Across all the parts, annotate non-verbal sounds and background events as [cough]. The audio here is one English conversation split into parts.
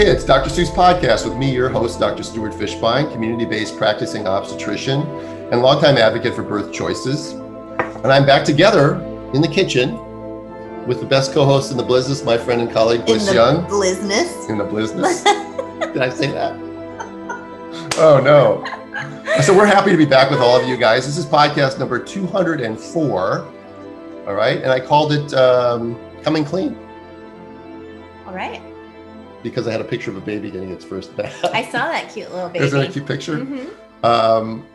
It's Dr. Stu's podcast with me, your host, Dr. Stuart Fishbein, community based practicing obstetrician and longtime advocate for birth choices. And I'm back together in the kitchen with the best co host in the business, my friend and colleague, Bliss Young. Blizness. In the business. [laughs] Did I say that? Oh, no. So we're happy to be back with all of you guys. This is podcast number 204. All right. And I called it um, Coming Clean All right. Because I had a picture of a baby getting its first bath. [laughs] I saw that cute little baby. Isn't that a cute picture? Mhm. Um,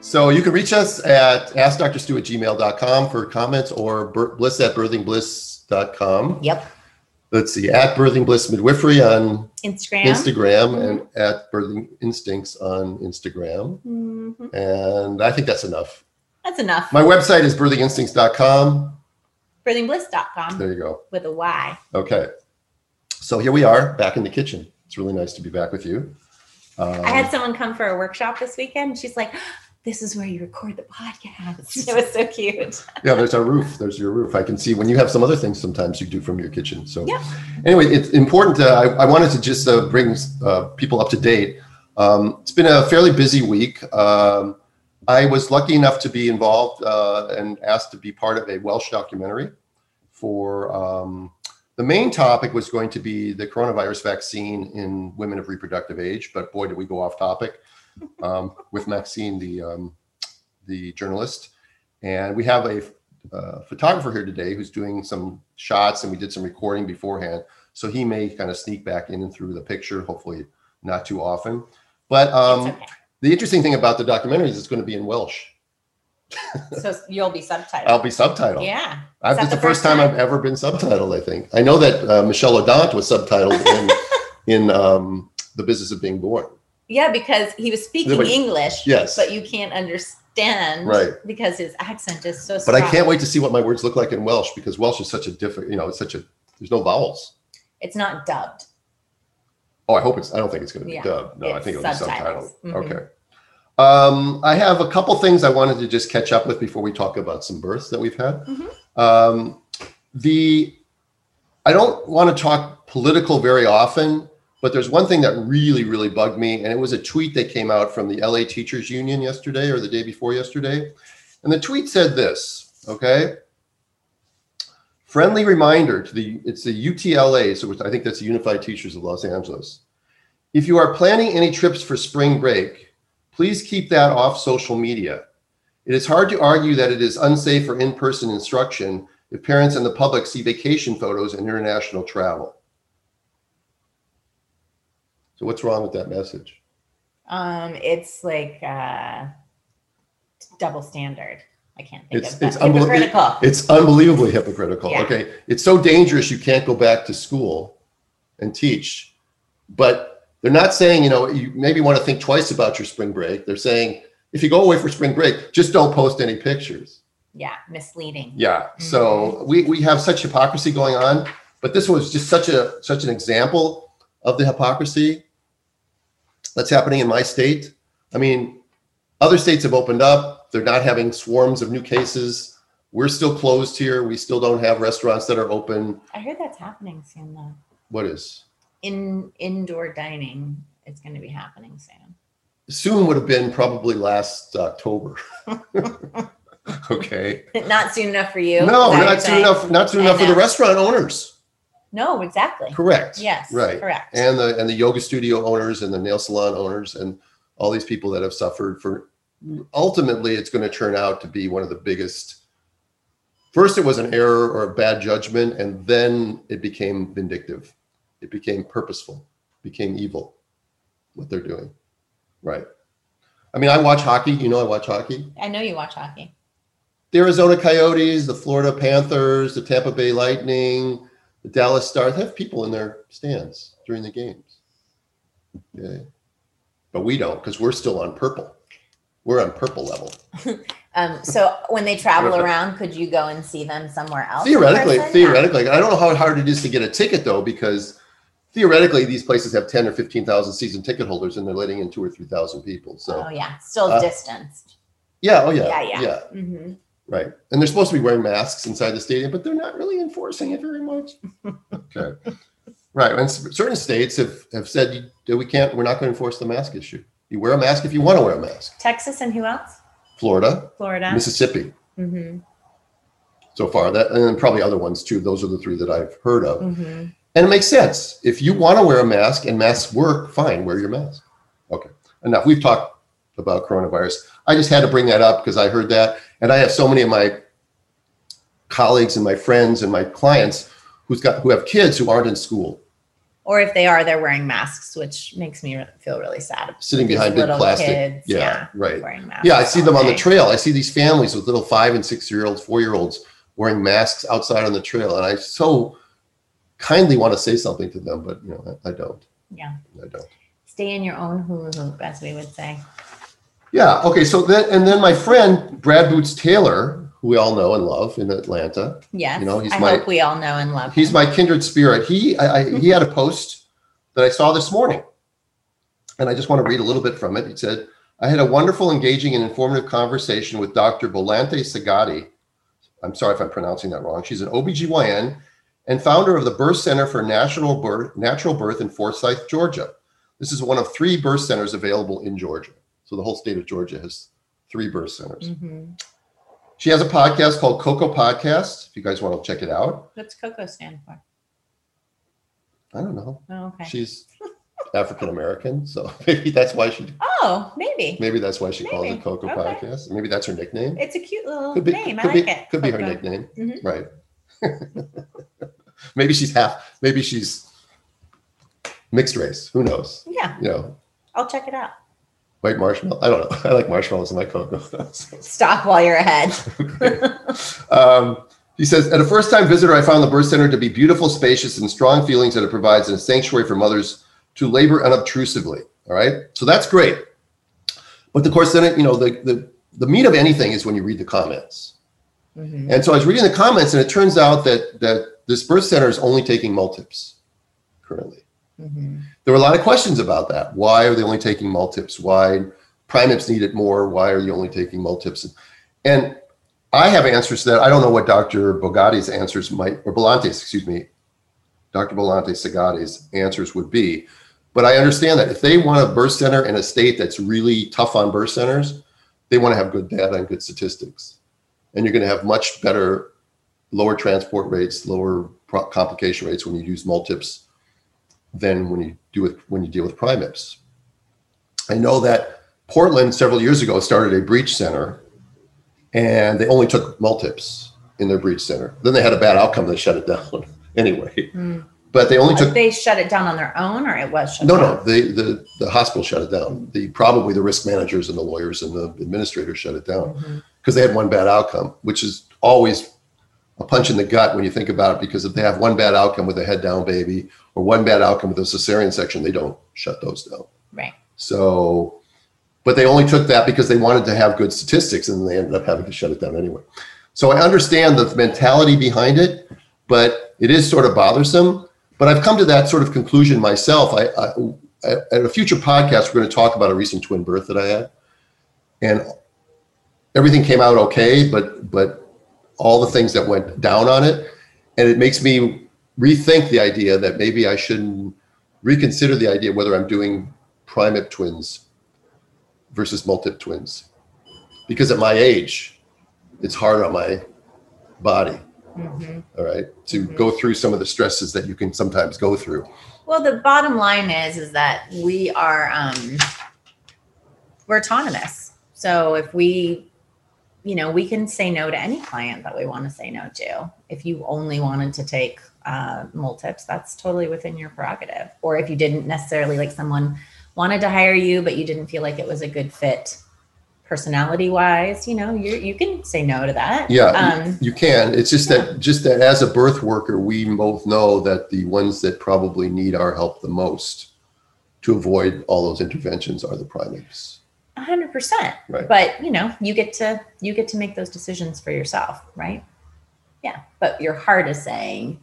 so you can reach us at askdrstu at gmail.com for comments or bliss at birthingbliss.com. Yep. Let's see, at Birthing Bliss Midwifery on Instagram. Instagram and at Birthing Instincts on Instagram. Mhm. And I think that's enough. That's enough. My website is birthinginstincts.com. Birthingbliss.com There you go. with a Y. Okay. So here we are back in the kitchen. It's really nice to be back with you. Um, I had someone come for a workshop this weekend. She's like, "This is where you record the podcast." [laughs] It was so cute. Yeah, there's our roof. There's your roof. I can see when you have some other things sometimes you do from your kitchen. So, Yeah. anyway, it's important. To, I, I wanted to just uh, bring uh, people up to date. Um, it's been a fairly busy week. Um, I was lucky enough to be involved uh, and asked to be part of a Welsh documentary for um, the main topic was going to be the coronavirus vaccine in women of reproductive age. But boy, did we go off topic um, with Maxine, the um, the journalist. And we have a uh, photographer here today who's doing some shots, and we did some recording beforehand. So he may kind of sneak back in and through the picture, hopefully not too often. But um, okay. the interesting thing about the documentary is it's going to be in Welsh. So you'll be subtitled. I'll be subtitled. yeah. I've, Is it's the, the first first time, I've ever been subtitled. I think I know that uh, Michel Odent was subtitled in [laughs] in um, the business of being born. Yeah, because he was speaking English, Yes. but you can't understand Right. because his accent is so strong. But. I can't wait to see what my words look like in Welsh because Welsh is such a different, you know, it's such a there's no vowels. It's not dubbed. Oh, I hope it's. I don't think it's going to be Yeah, dubbed. No, I think it'll be subtitles. subtitled. Mhm. Okay. Um, I have a couple things I wanted to just catch up with before we talk about some births that we've had. Mhm. Um, the I don't want to talk political very often, but there's one thing that really, really bugged me, and it was a tweet that came out from the LA Teachers Union yesterday or the day before yesterday, and the tweet said this. Okay. Friendly reminder to the it's the UTLA, so I think that's the Unified Teachers of Los Angeles. If you are planning any trips for spring break, please keep that off social media. It is hard to argue that it is unsafe for in-person instruction if parents and the public see vacation photos and international travel. So what's wrong with that message? Um, it's like uh, double standard. I can't think It's of that. it's unbel- hypocritical. It's unbelievably hypocritical. Yeah. Okay, it's so dangerous you can't go back to school and teach. But they're not saying, you know, you maybe want to think twice about your spring break. They're saying if you go away for spring break, just don't post any pictures. yeah, misleading. Yeah. Mm-hmm. So we we have such hypocrisy going on, but this was just such a such an example of the hypocrisy that's happening in my state. I mean, other states have opened up. They're not having swarms of new cases. We're still closed here. We still don't have restaurants that are open. I heard that's happening soon though. What is? In indoor dining, it's going to be happening soon. Soon would have been probably last October. [laughs] okay. Not soon enough for you. No, is that what you're not soon enough. Not soon enough for the restaurant owners. No, exactly. Correct. Yes. Right. Correct. and the and the yoga studio owners and the nail salon owners and all these people that have suffered for ultimately it's going to turn out to be one of the biggest first it was an error or a bad judgment and then it became vindictive it became purposeful became evil what they're doing right? I mean i watch hockey. You know i watch hockey? I know you watch hockey. the arizona coyotes the florida panthers the tampa bay lightning the dallas stars have people in their stands during the games. Okay but we don't because we're still on purple. We're on purple level. [laughs] Um, so when they travel around, could you go and see them somewhere else? theoretically theoretically i don't know how hard it is to get a ticket though because theoretically these places have 10 or 15,000 season ticket holders and they're letting in two or 3,000 people so Oh yeah, still Uh, distanced. yeah oh yeah Yeah, yeah. yeah hmm right and they're supposed to be wearing masks inside the stadium but they're not really enforcing it very much [laughs] okay Right. And certain states have, have said that we can't, we're not going to enforce the mask issue. You wear a mask if you want to wear a mask. Texas and who else? Florida, Florida. Mississippi, hmm so far. That and then probably other ones too. Those are the three that I've heard of. hmm And it makes sense. If you want to wear a mask and masks work, fine, wear your mask. Okay. Enough. We've talked about coronavirus. I just had to bring that up because I heard that. And I have so many of my colleagues and my friends and my clients who's got who have kids who aren't in school, Or if they are, they're wearing masks, which makes me feel really sad. sitting behind big plastic. kids, yeah, yeah, right. Wearing masks. Yeah, I see them on the trail. I see these families with little five and six year olds, four year olds wearing masks outside on the trail. And I so kindly want to say something to them, but you know, I, I don't. Yeah. I don't. Stay in your own hula hoop, as we would say. Yeah. Okay. So then, and then my friend Brad Boots Taylor, who we all know and love in Atlanta, Yes. You know, he's I my- hope we all know and love. he's him. my kindred spirit. He, I, I, he had a post that I saw this morning, and I just want to read a little bit from it. He said, "I had a wonderful, engaging, and informative conversation with Dr. Bolante Sagati. I'm sorry if I'm pronouncing that wrong. She's an OBGYN and founder of the Birth Center for National Birth, Natural Birth in Forsyth, Georgia. This is one of three birth centers available in Georgia. So the whole state of Georgia has three birth centers. Mhm. She has a podcast called Coco Podcast. If you guys want to check it out, What's Coco stand for? I don't know. Oh, okay. She's African American, so [laughs] maybe that's why she oh, maybe. maybe that's why she calls it Coco Okay. Podcast. Maybe that's her nickname. It's a cute little Could be, name. I could like be, it. could be her Coco. nickname, Mhm. right? [laughs] maybe she's half. Maybe she's mixed race. Who knows? Yeah, You know, I'll check it out. white marshmallow. I don't know. [laughs] I like marshmallows in my cocoa. Stop while you're ahead. [laughs] um, he says, at a first time visitor, I found the birth center to be beautiful, spacious, and strong feelings that it provides and a sanctuary for mothers to labor unobtrusively. All right. So that's great. But of course, then, it, you know, the, the, the meat of anything is when you read the comments. Mhm. And so I was reading the comments, and it turns out that, that this birth center is only taking multips currently. Mhm. There were a lot of questions about that. Why are they only taking multips? Why primips need it more? Why are you only taking multips? And I have answers to that. I don't know what Dr. Bogatti's answers might, or Belante's, excuse me, Dr. Bolante Sagati's answers would be. But I understand that if they want a birth center in a state that's really tough on birth centers, they want to have good data and good statistics. And you're going to have much better, lower transport rates, lower pro- complication rates when you use multips than when you do with when you deal with primips. I know that Portland several years ago started a breech center, and they only took multips in their breech center. Then they had a bad outcome; they shut it down [laughs] anyway. Mm. But they only took They shut it down on their own, or it was shut no, down? no. The the the hospital shut it down. The probably the risk managers and the lawyers and the administrators shut it down Mhm. Because they had one bad outcome, which is always a punch in the gut when you think about it. Because if they have one bad outcome with a head down baby or one bad outcome with a cesarean section, they don't shut those down. Right. So, but they only took that because they wanted to have good statistics, and they ended up having to shut it down anyway. So I understand the mentality behind it, but it is sort of bothersome. But I've come to that sort of conclusion myself. I, I at a future podcast, we're going to talk about a recent twin birth that I had, and everything came out okay, but but all the things that went down on it, and it makes me rethink the idea that maybe I shouldn't reconsider the idea whether I'm doing primip twins versus multip twins, because at my age, it's hard on my body. Mhm. All right, to Mhm. go through some of the stresses that you can sometimes go through. Well, the bottom line is is that we are um we're autonomous. So if we you know, we can say no to any client that we want to say no to. If you only wanted to take uh, multips, that's totally within your prerogative. Or if you didn't necessarily like someone wanted to hire you, but you didn't feel like it was a good fit personality wise, you know, you you can say no to that. Yeah, Um, you can. It's just that just that as a birth worker, we both know that the ones that probably need our help the most to avoid all those interventions are the primips. A hundred percent. Right. But you know, you get to you get to make those decisions for yourself, right? Yeah. But your heart is saying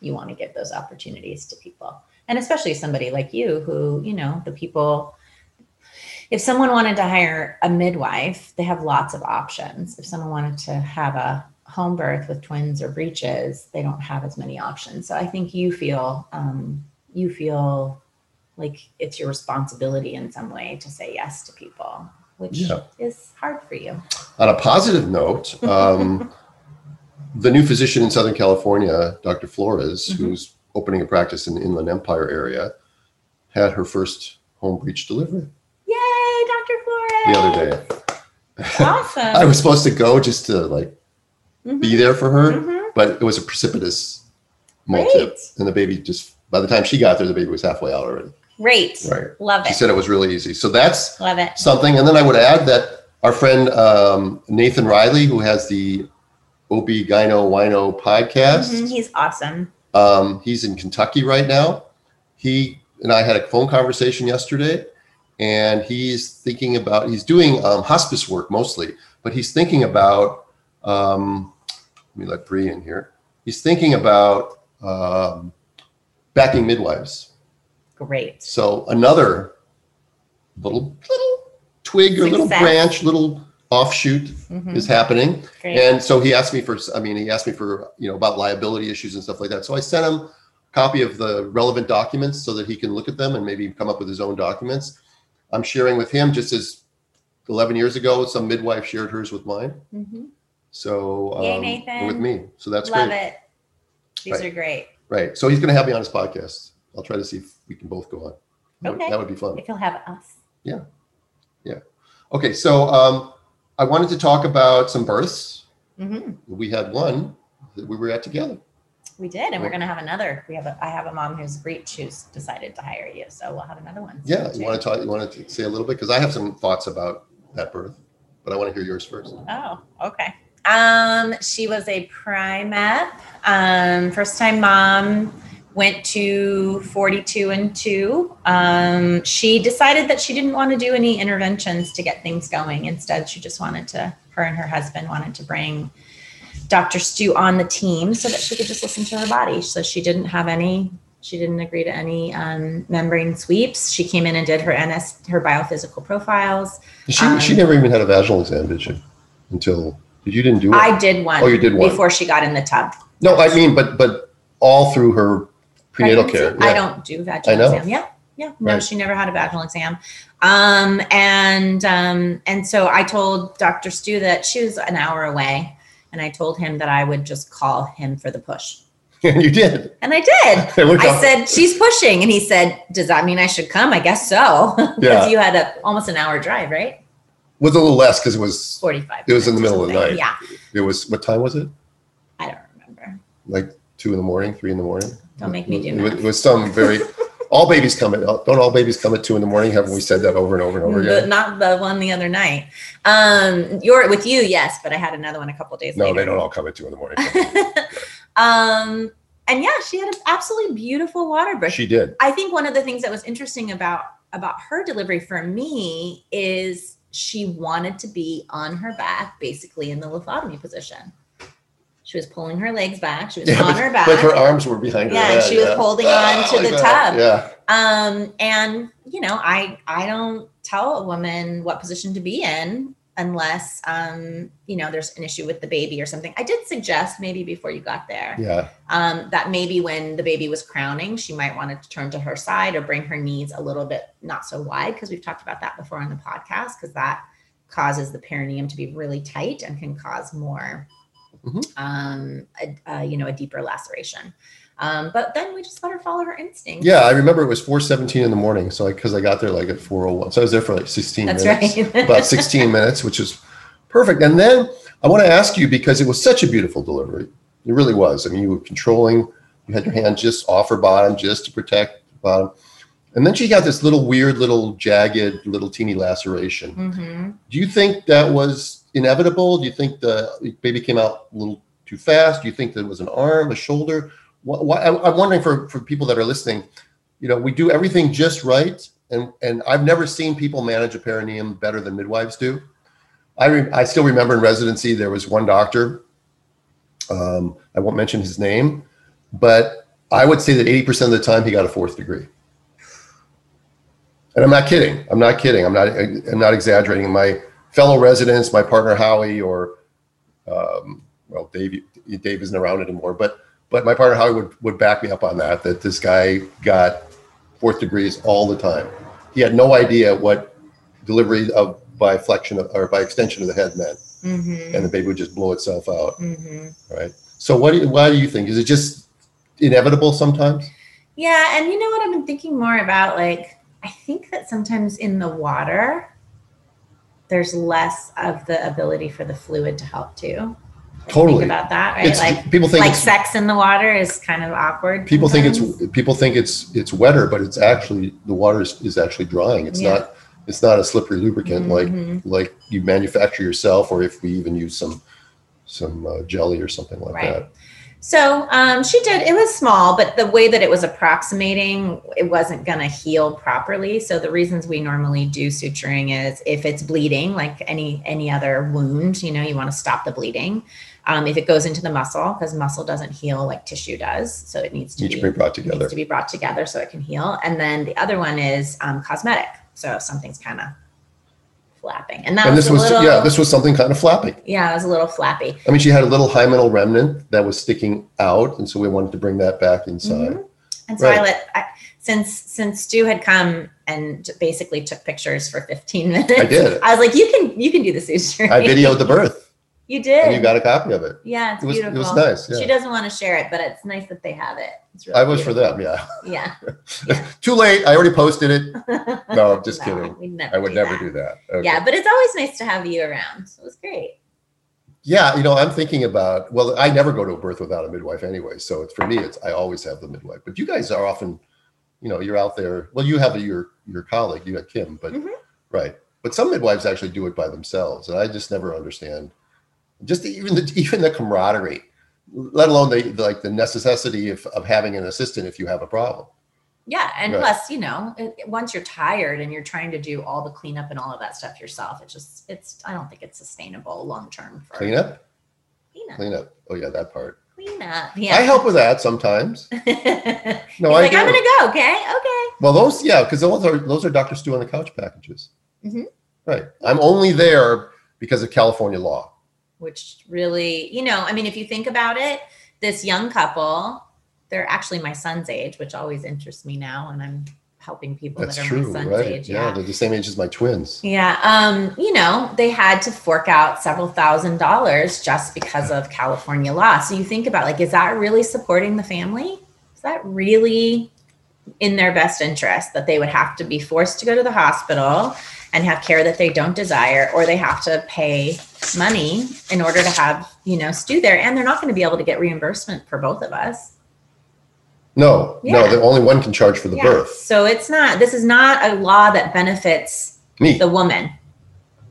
you want to give those opportunities to people. And especially somebody like you who, you know, the people if someone wanted to hire a midwife, they have lots of options. If someone wanted to have a home birth with twins or breeches, they don't have as many options. So I think you feel um, you feel like it's your responsibility in some way to say yes to people, which Yeah. is hard for you. On a positive note, [laughs] um, the new physician in Southern California, Dr. Flores, Mhm. who's opening a practice in the Inland Empire area, had her first home breech delivery Yay, Dr. Flores! the other day. Awesome. [laughs] I was supposed to go just to like Mhm, be there for her, mhm. but it was a precipitous multi, and the baby just by the time she got there, the baby was halfway out already. Great. Right. Love She it. said it was really easy. So that's Love it. something. And then I would add that our friend um, Nathan Riley, who has the OB Gyno Wino podcast, Mhm, He's awesome. um, he's in Kentucky right now. He and I had a phone conversation yesterday, and he's thinking about he's doing um, hospice work mostly, but he's thinking about um, let me let Bree in here. He's thinking about um, backing midwives. Great. So another little little twig or little branch, little offshoot Mhm, is happening. Great. And so he asked me for, I mean, he asked me for, you know, about liability issues and stuff like that. So I sent him a copy of the relevant documents so that he can look at them and maybe come up with his own documents. I'm sharing with him just as 11 years ago, some midwife shared hers with mine. Mhm. So um, with me. So that's Love great. it. These Right. are great. Right. So he's going to have me on his podcast. I'll try to see if we can both go on. That, would- Okay. that would be fun. If you'll have us. Yeah. Yeah. Okay. So um, I wanted to talk about some births. hmm We had one that we were at together. We did, and we're going to have another. We have a. I have a mom who's great. who's decided to hire you, so we'll have another one. Yeah, you want to talk? You want to say a little bit because I have some thoughts about that birth, but I want to hear yours first. Oh, okay. Um, she was a primip, um, first time mom, went to 42 and two. Um, she decided that she didn't want to do any interventions to get things going. Instead, she just wanted to, her and her husband wanted to bring Dr. Stu on the team so that she could just listen to her body. So she didn't have any, she didn't agree to any um, membrane sweeps. She came in and did her NS, her biophysical profiles. She Um, she never even had a vaginal exam, did she? Until you didn't do it. I did one. Oh, you did one. before she got in the tub. no, I mean, but but all through her prenatal care. Pregnancy? I don't do vaginal exam. Yeah, yeah. No, Right. she never had a vaginal exam. Um, and um, and so I told Dr. Stu that she was an hour away, and I told him that I would just call him for the push. And [laughs] you did. And I did. [laughs] I said, "She's pushing," and he said, "Does that mean I should come?" I guess so, [laughs] because Yeah. you had a almost an hour drive, right? was a little less because it was Forty-five. It was in the middle of the night. Yeah, it was what time was it? I don't remember. Like two in the morning, three in the morning. Don't make me do math. it was some very. all babies come at don't all babies come at two in the morning? Haven't we said that over and over and over The- again? not the one the other night. Um, you're with you, yes, but I had another one a couple days ago. No, later. they don't all come at two in the morning. [laughs] um, and yeah, she had an absolutely beautiful water birth. she did. I think one of the things that was interesting about about her delivery for me is she wanted to be on her back, basically in the lithotomy position. She was pulling her legs back. She was [laughs] Yeah, on but, her back. but her arms were behind her Yeah, and head. she was holding on to the that. tub. Yeah. um and you know i i don't tell a woman what position to be in unless um you know there's an issue with the baby or something i did suggest maybe before you got there Yeah. um that maybe when the baby was crowning she might want to turn to her side or bring her knees a little bit not so wide because we've talked about that before on the podcast because that causes the perineum to be really tight and can cause more Mhm. um a, a, you know a deeper laceration um but then we just let her follow her instincts Yeah, I remember it was 4:17 in the morning. So because I, got there like at 4:01, so I was there for like 16 That's minutes, right. [laughs] about 16 minutes, which is perfect. And then I want to ask you because it was such a beautiful delivery. It really was. I mean, you were controlling. You had your hand just off her bottom, just to protect the bottom. And then she got this little weird, little jagged, little teeny laceration. hmm Do you think that was inevitable? Do you think the baby came out a little too fast? Do you think there was an arm, a shoulder? Why, I'm I'm wondering for, for people that are listening, you know, we do everything just right. And, and I've never seen people manage a perineum better than midwives do. I, re, I still remember in residency, there was one doctor, um, I won't mention his name, but I would say that 80% of the time he got a fourth degree. And I'm not kidding. I'm not kidding. I'm not. I'm not exaggerating. My fellow residents, my partner Howie, or um, well, Dave, Dave isn't around anymore, but but my partner Howie would, would back me up on that. That this guy got fourth degrees all the time. He had no idea what delivery of by flexion of, or by extension of the head meant, Mm-hmm. and the baby would just blow itself out. Mm-hmm. Right. So what? Do you, why do you think? Is it just inevitable sometimes? Yeah, and you know what I've been thinking more about? Like, I think that sometimes in the water, there's less of the ability for the fluid to help too. Totally. Think about that, right? It's like, people think like sex in the water is kind of awkward. people think it's people think it's it's wetter, but it's actually the water is, is actually drying. It's Yeah. not it's not a slippery lubricant like Mhm. like you manufacture yourself, or if we even use some some uh, jelly or something like Right. that. So um, she did. It was small, but the way that it was approximating, it wasn't going to heal properly. So the reasons we normally do suturing is if it's bleeding, like any any other wound, you know, you want to stop the bleeding. Um, if it goes into the muscle, because muscle doesn't heal like tissue does, so it needs to Needs be to be brought needs together. to be brought together so it can heal. And then the other one is um, cosmetic. So if something's kind of flapping, and that And was this was little, yeah, this was something kind of flappy. yeah, it was a little flappy. I mean, she had a little hymenal remnant that was sticking out, and so we wanted to bring that back inside. Mhm. And so I let I, since since Stu had come and basically took pictures for 15 [laughs] minutes. I did. I was like, you can you can do the suture. I [laughs] videoed the birth, You did. and you got a copy of it. yeah, it's It was beautiful. it was nice. She doesn't want to share it, but it's nice that they have it. It's really I was for them. Yeah. [laughs] Yeah. Too late. I already posted it. [laughs] No, I'm just No, kidding. I would do never that. do that. Okay. Yeah, but it's always nice to have you around. It was great. Yeah, you know, I'm thinking about. Well, I never go to a birth without a midwife anyway. So it's for me, it's I always have the midwife. But you guys are often, you know, you're out there. Well, you have a, your your colleague, you got Kim, but Mhm. right. But some midwives actually do it by themselves, and I just never understand. Just even the even the camaraderie, let alone the like the necessity of, of having an assistant if you have a problem. Yeah, and Right. plus, you know, it- once you're tired and you're trying to do all the cleanup and all of that stuff yourself, it just it's I don't think it's sustainable long term for Clean up, Cleanup. clean up. Oh yeah, that part. Cleanup. Yeah. I help with that sometimes. [laughs] No, I like, do. I'm gonna go. Okay. Okay. Well, those, yeah, because those are those are Dr. Stu on the couch packages. Mhm. Right. I'm only there because of California law. Which really, you know, I mean, if you think about it, this young couple, they're actually my son's age, which always interests me now, and I'm helping people That's that are true, my son's right? age. Yeah, they're the same age as my twins. Yeah, um, you know, they had to fork out several thousand dollars just because of California law. So you think about like, is that really supporting the family? Is that really in their best interest that they would have to be forced to go to the hospital and have care that they don't desire, or they have to pay money in order to have, you know, Stu there, and they're not going to be able to get reimbursement for both of us. No, no, the only one can charge for the Yeah. birth. So it's not. This is not a law that benefits Me. the woman.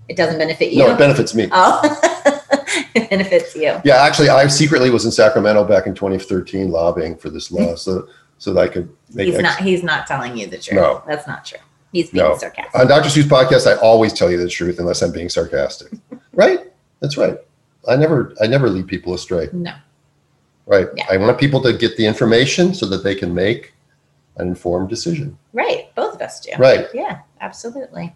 It doesn't benefit you. No, it benefits me. Oh, [laughs] it benefits you. Yeah, actually, I secretly was in Sacramento back in 2013 lobbying for this law, [laughs] so so that I could make. He's ex- not. He's not telling you the truth. No. that's not true. He's being No. sarcastic. On Dr. Stu's podcast, I always tell you the truth unless I'm being sarcastic. [laughs] right? That's right. I never I never lead people astray. No. Right. Yeah. I want people to get the information so that they can make an informed decision. Right. Both of us do. Right. Yeah. Absolutely.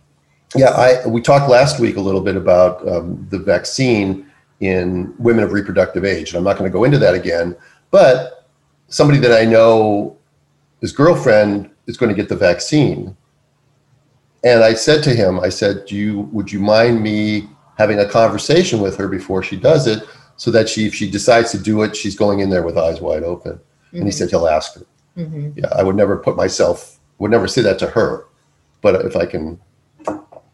Yeah, I we talked last week a little bit about um, the vaccine in women of reproductive age, and I'm not going to go into that again. But somebody that I know, his girlfriend is going to get the vaccine, and I said to him, I said, "Do you would you mind me having a conversation with her before she does it, so that she, if she decides to do it, she's going in there with eyes wide open?" And he said he'll ask her. Mhm. Yeah, I would never put myself, would never say that to her. But if I can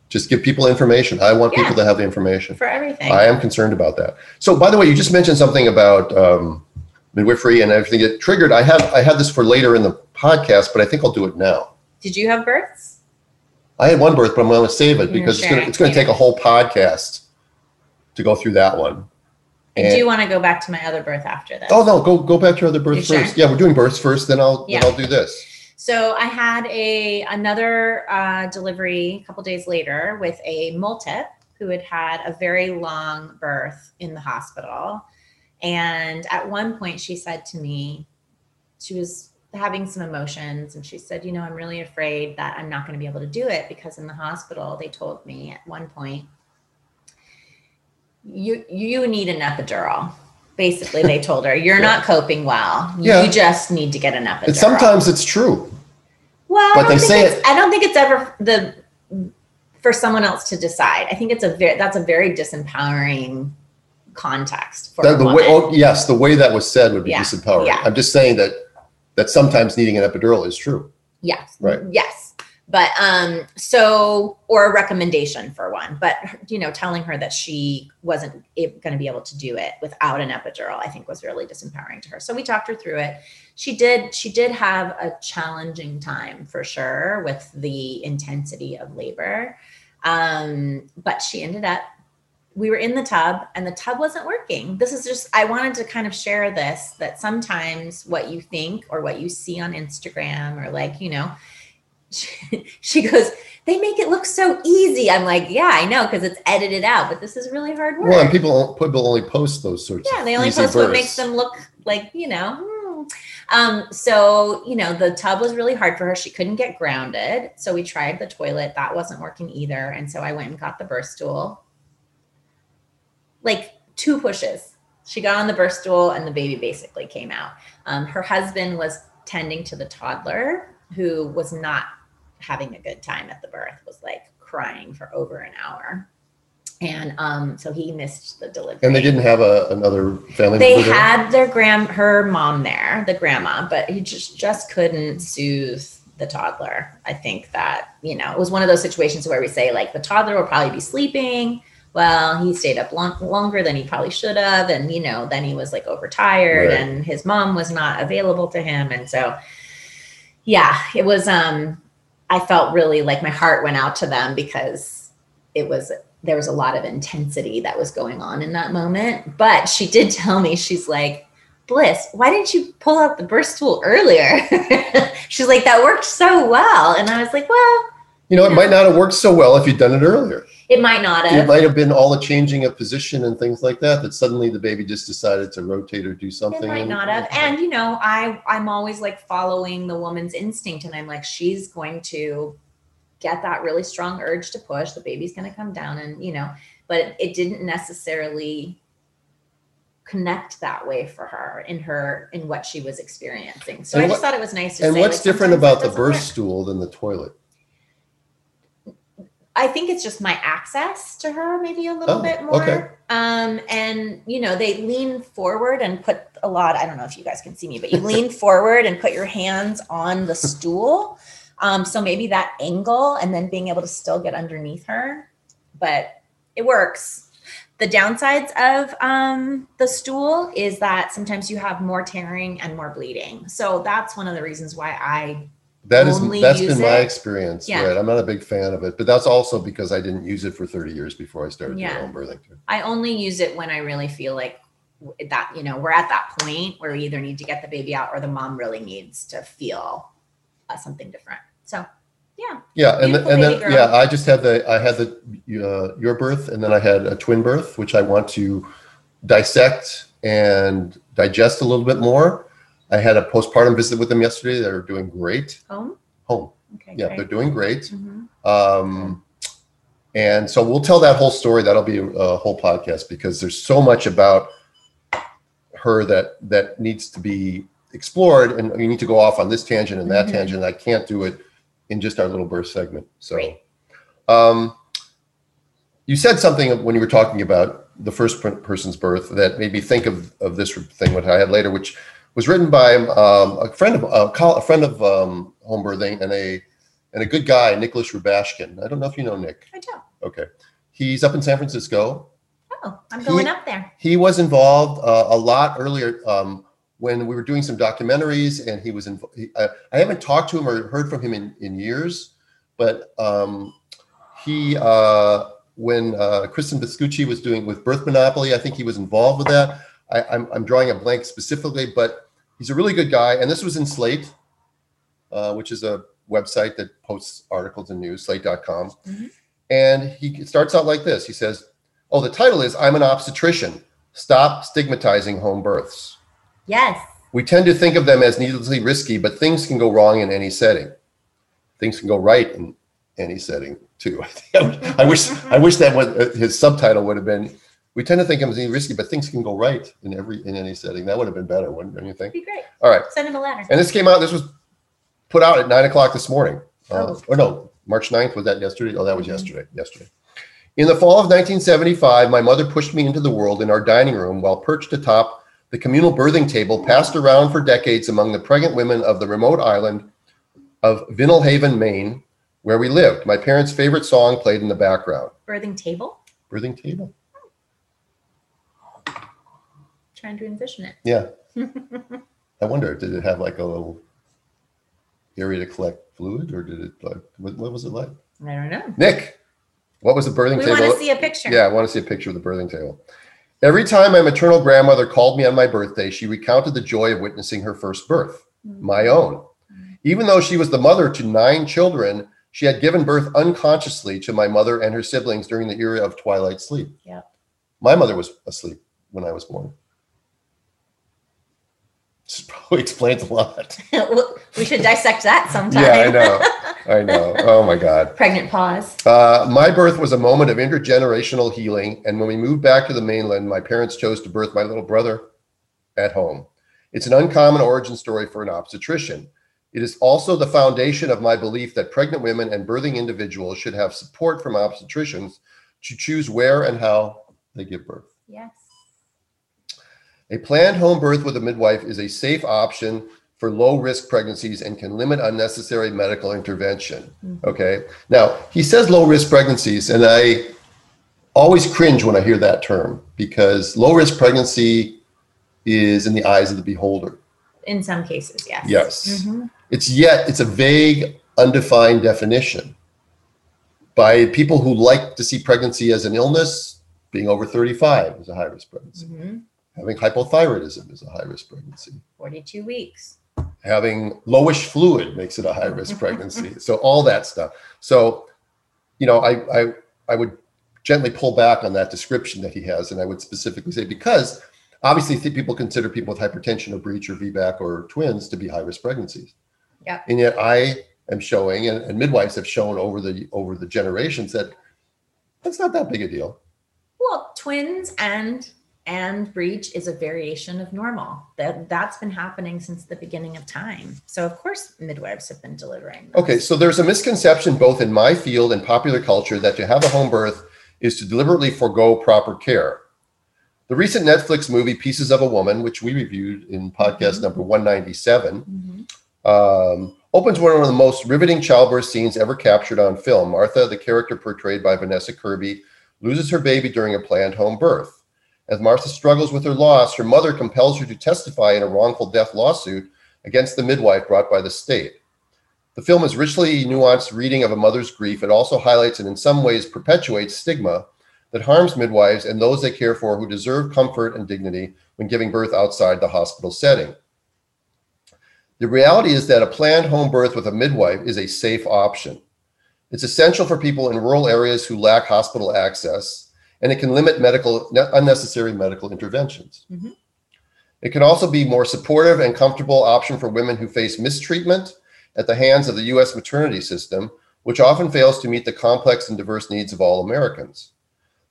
just give people information, I want people to have the information. for everything. I am concerned about that. So, by the way, you just mentioned something about um, midwifery and everything. It triggered. I have I had this for later in the podcast, but I think I'll do it now. Did you have births? I had one birth, but I'm going to save it You're because it's going to it's going to take a whole podcast to go through that one. I do want to go back to my other birth after this. oh no, go go back to your other birth You sure? first. Yeah, we're doing births first, then I'll Yeah. then I'll do this. So I had a another uh, delivery a couple days later with a multip who had had a very long birth in the hospital, and at one point she said to me, she was having some emotions, and she said, "You know, I'm really afraid that I'm not going to be able to do it because in the hospital they told me at one point." You you need an epidural Basically, they told her, "You're not coping well. Yeah. You just need to get an epidural." And sometimes it's true. well, but I they don't think say it's, I don't think it's ever the for someone else to decide. I think it's a very that's a very disempowering context for The, way, oh, yes, the way that was said would be Yeah, disempowering. yeah. I'm just saying that that sometimes needing an epidural is true. Yes. Right. Yes. But um so or a recommendation for one, but you know telling her that she wasn't going to be able to do it without an epidural I think was really disempowering to her. So we talked her through it. She did she did have a challenging time for sure with the intensity of labor. Um but she ended up we were in the tub and the tub wasn't working. This is just, I wanted to kind of share this that sometimes what you think or what you see on Instagram or like, you know, she, [laughs] she goes, they make it look so easy. I'm like, yeah, I know because it's edited out, but this is really hard work. Well, and people people only post those sorts. yeah, they only post what makes them look like, you know. hmm. Um, so, you know, the tub was really hard for her. She couldn't get grounded. So we tried the toilet. That wasn't working either. And so I went and got the birth stool. Like two pushes. She got on the birth stool and the baby basically came out. Um, her husband was tending to the toddler who was not having a good time at the birth, was like crying for over an hour. And um, so he missed the delivery. And they didn't have a, another family They member had their grand her mom there, the grandma, but he just just couldn't soothe the toddler. I think that, you know, it was one of those situations where we say like the toddler will probably be sleeping. Well, he stayed up long, longer than he probably should have and you know, then he was like overtired Right. and his mom was not available to him and so yeah, it was um I felt really like my heart went out to them because it was there was a lot of intensity that was going on in that moment. But she did tell me, she's like, Bliss, why didn't you pull out the birth stool earlier? [laughs] she's like, that worked so well. And I was like, well, You know, it might not have worked so well if you'd done it earlier. It might not have. It might have been all the changing of position and things like that, that suddenly the baby just decided to rotate or do something. It might and- not have. And you know, I I'm always like following the woman's instinct, and I'm like, she's going to get that really strong urge to push. The baby's going to come down, and you know, but it, didn't necessarily connect that way for her in her in what she was experiencing. So And I just what- thought it was nice to And say. what's like, different about the birth work. stool than the toilet? I think it's just my access to her, maybe a little Oh, bit more. okay. Um, and you know, they lean forward and put a lot. I don't know if you guys can see me, but you lean [laughs] forward and put your hands on the stool. Um, so maybe that angle, and then being able to still get underneath her, but it works. The downsides of um, the stool is that sometimes you have more tearing and more bleeding. So that's one of the reasons why I That is, that's been my experience, Yeah. right? I'm not a big fan of it, but that's also because I didn't use it for 30 years before I started doing Yeah. home birthing. too. I only use it when I really feel like that, you know, we're at that point where we either need to get the baby out or the mom really needs to feel uh, something different. So, yeah. Yeah, and, Beautiful and then girl. yeah, I just had the I had the uh, your birth, and then I had a twin birth, which I want to dissect and digest a little bit more. I had a postpartum visit with them yesterday. They're doing great. Home? Home, Okay. yeah, great. they're doing great. Mhm. Um, and so we'll tell that whole story. That'll be a, a whole podcast because there's so much about her that that needs to be explored, and you need to go off on this tangent and that Mhm. tangent. I can't do it in just our little birth segment. So, um, you said something when you were talking about the first person's birth that made me think of of this thing what I had later, which was written by um, a friend of a, friend of um, home birthing and a and a good guy, Nicholas Rubashkin. I don't know if you know Nick. I do. Okay, he's up in San Francisco. Oh, I'm He- going up there. He was involved uh, a lot earlier um, when we were doing some documentaries, and he was. He, I, I haven't talked to him or heard from him in, in years, but um, he uh, when uh, Cristen Pascucci was doing with Birth Monopoly, I think he was involved with that. I, I'm, I'm drawing a blank specifically, but he's a really good guy. And this was in Slate, uh, which is a website that posts articles and news, slate.com. Mhm. And he starts out like this. He says, Oh, the title is I'm an obstetrician. Stop stigmatizing home births. Yes. We tend to think of them as needlessly risky, but things can go wrong in any setting. Things can go right in any setting too. [laughs] I wish I wish that was, his subtitle would have been We tend to think of them as risky, but things can go right in every in any setting. That would have been better, wouldn't don't you think? Be great. All right. Send him a letter. And this came out, this was put out at nine o'clock this morning. Uh, Oh. Or no, March 9th, was that yesterday? Oh, that was Mhm. yesterday, yesterday. In the fall of 1975, my mother pushed me into the world in our dining room while perched atop the communal birthing table passed around for decades among the pregnant women of the remote island of Vinalhaven, Maine, where we lived. My parents' favorite song played in the background. Birthing table. Birthing table? Trying to envision it. Yeah. [laughs] I wonder, did it have like a little area to collect fluid or did it like, what, what was it like? I don't know. Nick, what was the birthing We table? We want to see a picture. Yeah, I want to see a picture of the birthing table. Every time my maternal grandmother called me on my birthday, she recounted the joy of witnessing her first birth, mm. my own. Even though she was the mother to nine children, she had given birth unconsciously to my mother and her siblings during the era of twilight sleep. Yep. My mother was asleep when I was born. This [laughs] probably explains a lot. [laughs] we should dissect that sometime. Yeah, I [laughs] know. I know. Oh my God. Pregnant pause. Uh, my birth was a moment of intergenerational healing, and when we moved back to the mainland, my parents chose to birth my little brother at home. It's an uncommon origin story for an obstetrician. It is also the foundation of my belief that pregnant women and birthing individuals should have support from obstetricians to choose where and how they give birth. Yes. A planned home birth with a midwife is a safe option for low risk pregnancies and can limit unnecessary medical intervention. Mhm. Okay. Now, he says low risk pregnancies, and I always cringe when I hear that term because low risk pregnancy is in the eyes of the beholder. In some cases, yes. Yes. Mhm. It's yet, it's a vague, undefined definition by people who like to see pregnancy as an illness. Being over 35 is a high risk pregnancy. Mhm. Having hypothyroidism is a high risk pregnancy. 42 weeks. having lowish fluid makes it a high risk [laughs] pregnancy. so all that stuff. So, you know, I, I I would gently pull back on that description that he has, and I would specifically say because obviously people consider people with hypertension or breech or VBAC or twins to be high risk pregnancies. Yep. And yet I am showing, and, and midwives have shown over the over the generations that that's not that big a deal. Well, twins and and breech is a variation of normal. That that's been happening since the beginning of time. So of course midwives have been delivering. those. Okay, so there's a misconception both in my field and popular culture that to have a home birth is to deliberately forego proper care. The recent Netflix movie Pieces of a Woman, which we reviewed in podcast Mhm. number 197, Mhm. um, opens one of the most riveting childbirth scenes ever captured on film. Martha, the character portrayed by Vanessa Kirby, loses her baby during a planned home birth. As Martha struggles with her loss, her mother compels her to testify in a wrongful death lawsuit against the midwife brought by the state. The film is richly nuanced reading of a mother's grief. It also highlights and in some ways perpetuates stigma that harms midwives and those they care for who deserve comfort and dignity when giving birth outside the hospital setting. The reality is that a planned home birth with a midwife is a safe option. It's essential for people in rural areas who lack hospital access, and it can limit medical unnecessary medical interventions. Mhm. It can also be more supportive and comfortable option for women who face mistreatment at the hands of the US maternity system, which often fails to meet the complex and diverse needs of all Americans.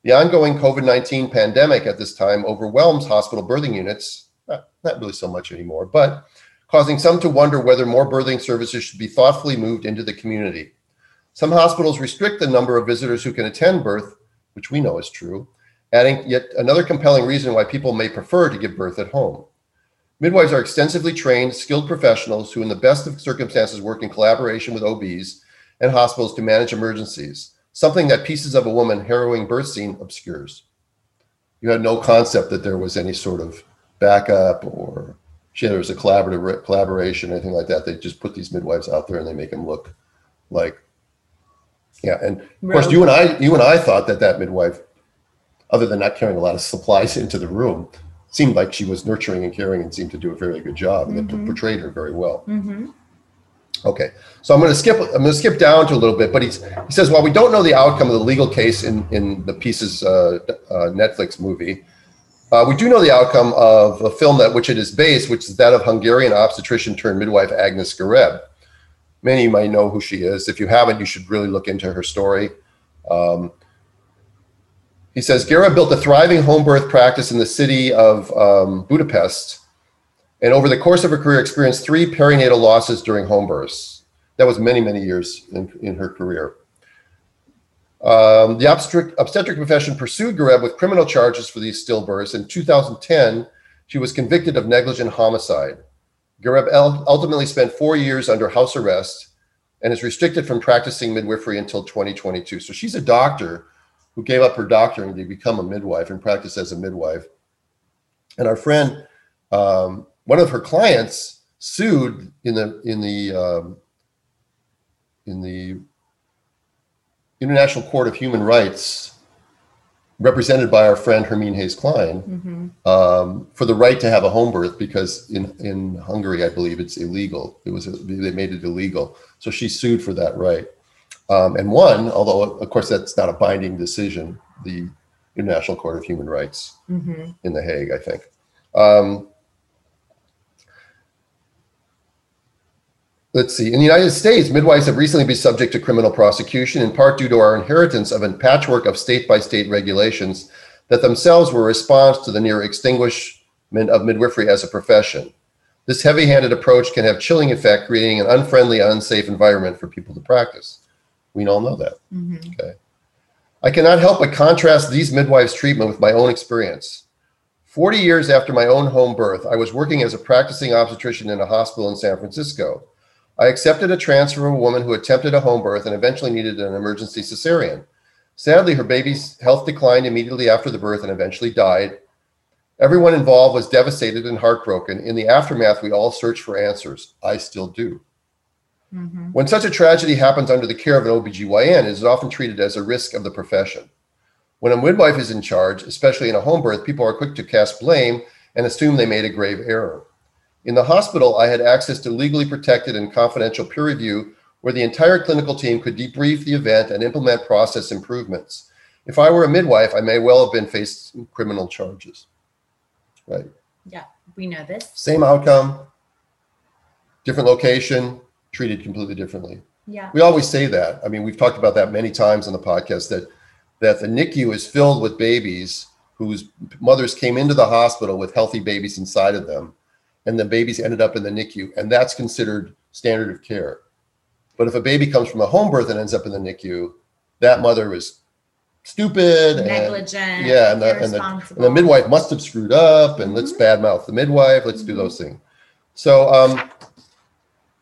The ongoing COVID 19 pandemic at this time overwhelms hospital birthing units, not, not really so much anymore, but causing some to wonder whether more birthing services should be thoughtfully moved into the community. Some hospitals restrict the number of visitors who can attend birth, which we know is true, adding yet another compelling reason why people may prefer to give birth at home. Midwives are extensively trained, skilled professionals who, in the best of circumstances, work in collaboration with OBs and hospitals to manage emergencies, something that Pieces of a Woman harrowing birth scene obscures. You had no concept that there was any sort of backup or there was a collaborative collaboration, anything like that. They just put these midwives out there and they make them look like, yeah. And of course, you and I, you and I thought that that midwife, other than not carrying a lot of supplies [laughs] into the room, seemed like she was nurturing and caring and seemed to do a very good job and Mhm. portrayed her very well. hmm Okay, so I'm going to skip. I'm going to skip down to a little bit, but he's, he says while we don't know the outcome of the legal case in in the pieces uh, uh, Netflix movie, uh, we do know the outcome of a film that which it is based, which is that of Hungarian obstetrician turned midwife Agnes Gereb. Many might know who she is. If you haven't, you should really look into her story. Um, he says Gera built a thriving home birth practice in the city of um, Budapest, and over the course of her career, experienced three perinatal losses during home births. That was many, many years in, in her career. Um, the obstetric, obstetric profession pursued Gereb with criminal charges for these stillbirths. In 2010, she was convicted of negligent homicide. Gereb ultimately spent four years under house arrest and is restricted from practicing midwifery until 2022. So she's a doctor who gave up her doctoring to become a midwife and practice as a midwife. And our friend, um, one of her clients, sued in the in the um, in the International Court of Human Rights, represented by our friend Hermine Hayes Klein, mm-hmm. um, for the right to have a home birth because in, in Hungary, I believe it's illegal. It was they made it illegal, so she sued for that right um, and won. Although of course that's not a binding decision. The International Court of Human Rights mm-hmm. in The Hague, I think. Um, let's see. In the United States, midwives have recently been subject to criminal prosecution, in part due to our inheritance of a patchwork of state by state regulations that themselves were a response to the near extinguishment of midwifery as a profession. This heavy handed approach can have chilling effect, creating an unfriendly, unsafe environment for people to practice. We all know that. Mm-hmm. Okay. I cannot help but contrast these midwives' treatment with my own experience. 40 years after my own home birth, I was working as a practicing obstetrician in a hospital in San Francisco. I accepted a transfer from a woman who attempted a home birth and eventually needed an emergency cesarean. Sadly, her baby's health declined immediately after the birth and eventually died. Everyone involved was devastated and heartbroken. In the aftermath, we all searched for answers. I still do. Mm-hmm. When such a tragedy happens under the care of an OBGYN, it is often treated as a risk of the profession. When a midwife is in charge, especially in a home birth, people are quick to cast blame and assume they made a grave error. In the hospital, I had access to legally protected and confidential peer review where the entire clinical team could debrief the event and implement process improvements. If I were a midwife, I may well have been faced criminal charges. Right. Yeah, we know this. Same outcome, different location, treated completely differently. Yeah. We always say that. I mean, we've talked about that many times on the podcast that that the NICU is filled with babies whose mothers came into the hospital with healthy babies inside of them and the babies ended up in the NICU, and that's considered standard of care. But if a baby comes from a home birth and ends up in the NICU, that mother was stupid, negligent, and, yeah, and the, and the, and the midwife must have screwed up, and mm-hmm. let's badmouth the midwife. Let's mm-hmm. do those things. So um,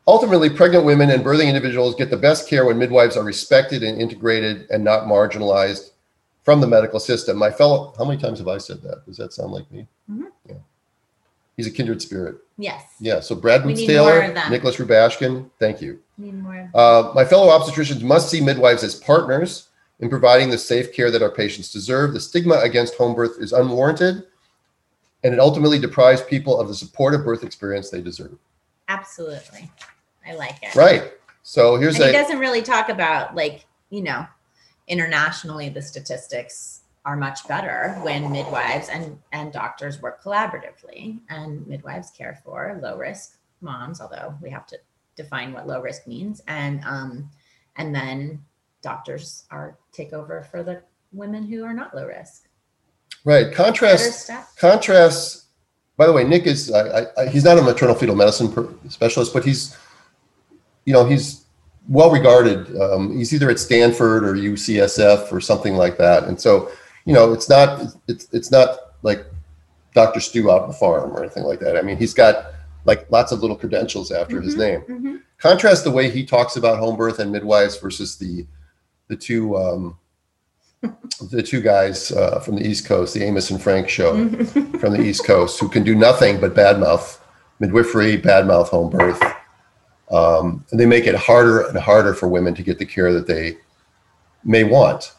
ultimately, pregnant women and birthing individuals get the best care when midwives are respected and integrated and not marginalized from the medical system. My fellow, how many times have I said that? Does that sound like me? Mm-hmm. Yeah. He's a kindred spirit. Yes. Yeah. So Brad Bootstaylor, Nicholas Rubashkin, thank you. Need more. Uh, my fellow obstetricians must see midwives as partners in providing the safe care that our patients deserve. The stigma against home birth is unwarranted, and it ultimately deprives people of the supportive birth experience they deserve. Absolutely. I like it. Right. So here's and a. He doesn't really talk about like you know, internationally the statistics are much better when midwives and, and doctors work collaboratively and midwives care for low risk moms, although we have to define what low risk means. And um, and then doctors are take over for the women who are not low risk. Right. Contrast. Contrast. By the way, Nick is I, I, he's not a maternal fetal medicine specialist, but he's you know he's well regarded. Um, he's either at Stanford or UCSF or something like that, and so you know, it's not it's it's not like Dr. Stu out on the farm or anything like that. I mean, he's got like lots of little credentials after mm-hmm, his name. Mm-hmm. Contrast the way he talks about home birth and midwives versus the the two um, [laughs] the two guys uh, from the East Coast, the Amos and Frank show [laughs] from the East Coast, who can do nothing but badmouth midwifery, badmouth home birth. Um, and they make it harder and harder for women to get the care that they may want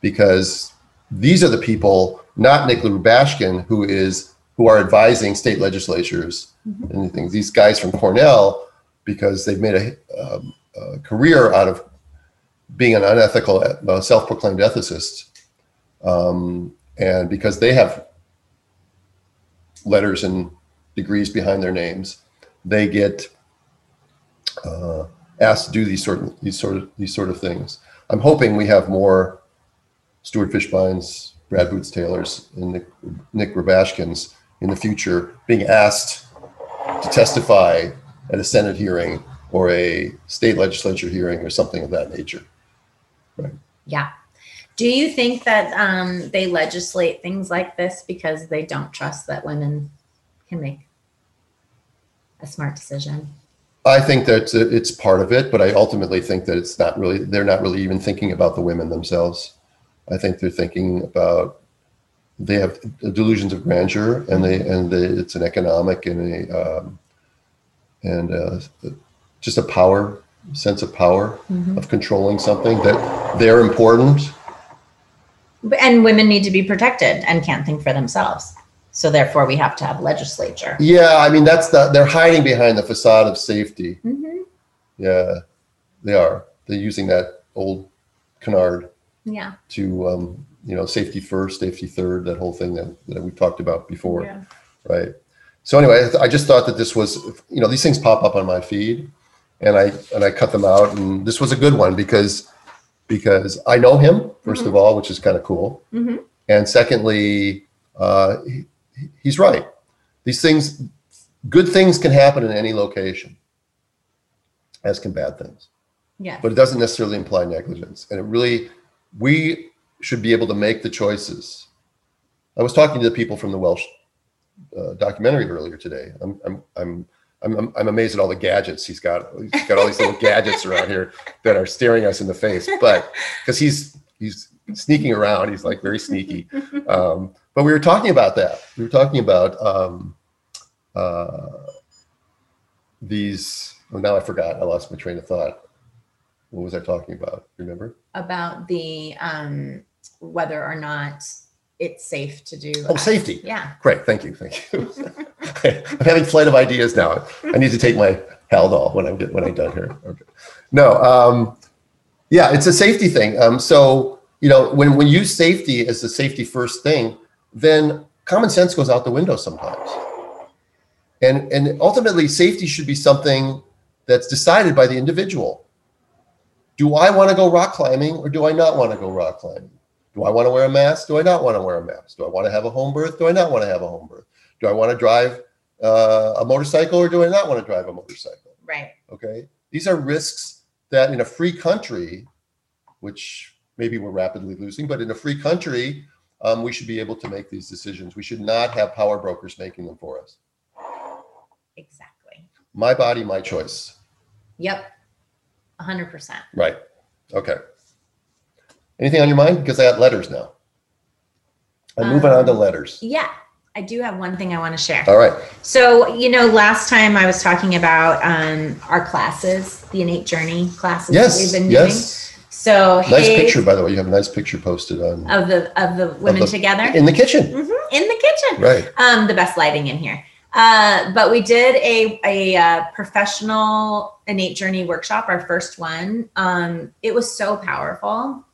because these are the people, not Nicola Rubashkin, who is who are advising state legislatures mm-hmm. and things. These guys from Cornell, because they've made a, um, a career out of being an unethical, uh, self-proclaimed ethicist, um, and because they have letters and degrees behind their names, they get uh, asked to do these sort of these sort of these sort of things. I'm hoping we have more Stuart Fishbein's, Brad Bootstaylors and Nick, Nick Rubashkins in the future being asked to testify at a Senate hearing or a state legislature hearing or something of that nature. Right. Yeah. Do you think that um, they legislate things like this because they don't trust that women can make a smart decision? I think that it's part of it, but I ultimately think that it's not really, they're not really even thinking about the women themselves. I think they're thinking about, they have delusions of grandeur and they, and they, it's an economic and a, um, and uh, just a power, sense of power Mhm. of controlling something that they're important. And women need to be protected and can't think for themselves. So therefore, we have to have legislature. Yeah, I mean, that's the, they're hiding behind the facade of safety. Mhm. Yeah, they are. They're using that old canard Yeah. to, um, you know, safety first, safety third, that whole thing that, that we talked about before, Yeah. right? So anyway, I, th- I just thought that this was, you know, these things pop up on my feed, and I and I cut them out, and this was a good one because because I know him 1st of all, which is kind of cool, Mhm. and secondly, uh, he, he's right. These things, good things can happen in any location, as can bad things Yeah. but it doesn't necessarily imply negligence. And it really, we should be able to make the choices. I was talking to the people from the Welsh uh, documentary earlier today. I'm, I'm, I'm, I'm, I'm amazed at all the gadgets he's got. He's got all these little gadgets around here that are staring us in the face. But because he's he's sneaking around, he's like very sneaky. Um, but we were talking about that. We were talking about um, uh, these. Oh, now I forgot. I lost my train of thought. What was I talking about? Remember? About the um, whether or not it's safe to do. Oh, safety. Yeah. Great. Thank you. Thank you. [laughs] I'm having flight of ideas now. I need to take my Haldol when I'm when I'm done here. Okay. No. Um, yeah, it's a safety thing. Um, so you know, when when you use safety as the safety first thing, then common sense goes out the window sometimes. And and ultimately, safety should be something that's decided by the individual. Do I want to go rock climbing or do I not want to go rock climbing? Do I want to wear a mask? Do I not want to wear a mask? Do I want to have a home birth? Do I not want to have a home birth? Do I want to drive uh, a motorcycle or do I not want to drive a motorcycle? Right. Okay. These are risks that in a free country, which maybe we're rapidly losing, but in a free country, um, we should be able to make these decisions. We should not have power brokers making them for us. Exactly. My body, my choice. Yep. A hundred percent. Right. Okay. Anything on your mind? Because I got letters now. I'm moving on to Um, letters. Yeah. I do have one thing I want to share. All right. So, you know, last time I was talking about um, our classes, the innate journey classes that Yes. we've been doing. Yes. So, Nice Hayes- picture, by the way. You have a nice picture posted on of the of the women the- together in the kitchen. Mhm, in the kitchen. Right. Um, the best lighting in here. Uh, but we did a a uh, professional innate journey workshop, our first one. Um, it was so powerful.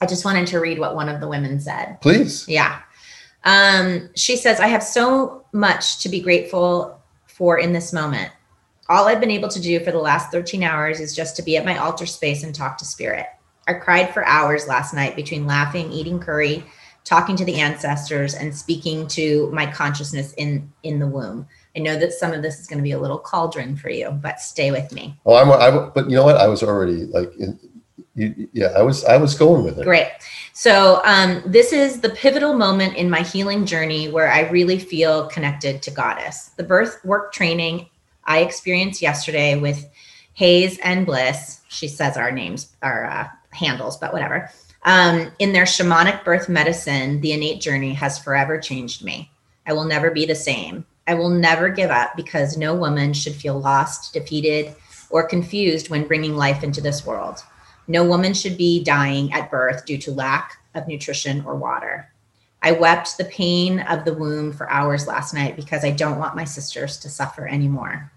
I just wanted to read what one of the women said. Please. Yeah. Um, she says, I have so much to be grateful for in this moment. All I've been able to do for the last 13 hours is just to be at my altar space and talk to spirit. I cried for hours last night between laughing, eating curry, talking to the ancestors, and speaking to my consciousness in in the womb. I know that some of this is going to be a little cauldron for you, but stay with me. Oh, I'm. I, but you know what? I was already like, in, you, yeah, I was. I was going with it. Great. So, um, this is the pivotal moment in my healing journey where I really feel connected to Goddess. The birth work training I experienced yesterday with Hayes and Bliss, she says our names, our uh, handles, but whatever. Um, in their shamanic birth medicine, the innate journey has forever changed me. I will never be the same. I will never give up because no woman should feel lost, defeated, or confused when bringing life into this world. No woman should be dying at birth due to lack of nutrition or water. I wept the pain of the womb for hours last night because I don't want my sisters to suffer anymore.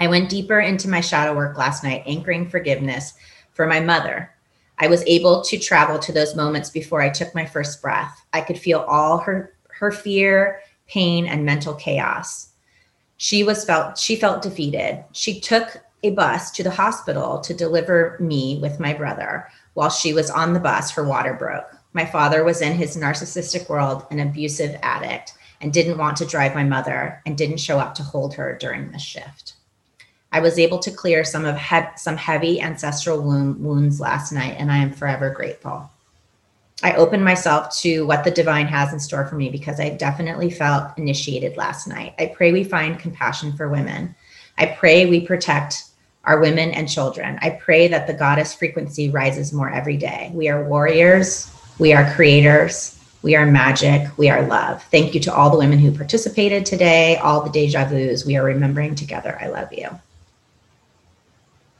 I went deeper into my shadow work last night, anchoring forgiveness for my mother. I was able to travel to those moments before I took my first breath. I could feel all her her fear, pain, and mental chaos. She was felt she felt defeated. She took a bus to the hospital to deliver me with my brother. While she was on the bus, her water broke. My father was in his narcissistic world, an abusive addict, and didn't want to drive my mother and didn't show up to hold her during the shift. I was able to clear some of he- some heavy ancestral wound- wounds last night, and I am forever grateful. I opened myself to what the divine has in store for me because I definitely felt initiated last night. I pray we find compassion for women. I pray we protect our women and children. I pray that the goddess frequency rises more every day. We are warriors, we are creators, we are magic, we are love. Thank you to all the women who participated today, all the deja vus. We are remembering together. I love you.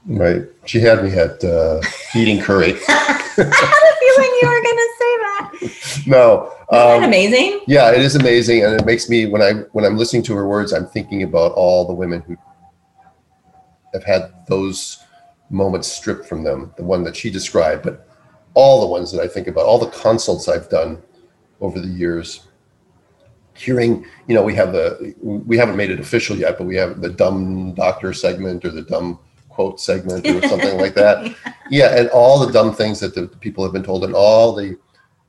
Right. She had me at uh, eating curry. [laughs] I had a feeling you were going to say that. No. Isn't that Um, amazing? yeah, it is amazing, and it makes me when I when I'm listening to her words, I'm thinking about all the women who have had those moments stripped from them. The one that she described, but all the ones that I think about, all the consults I've done over the years. Hearing, you know, we have the we haven't made it official yet, but we have the dumb doctor segment or the dumb quote segment or [laughs] something like that. Yeah, and all the dumb things that the people have been told, and all the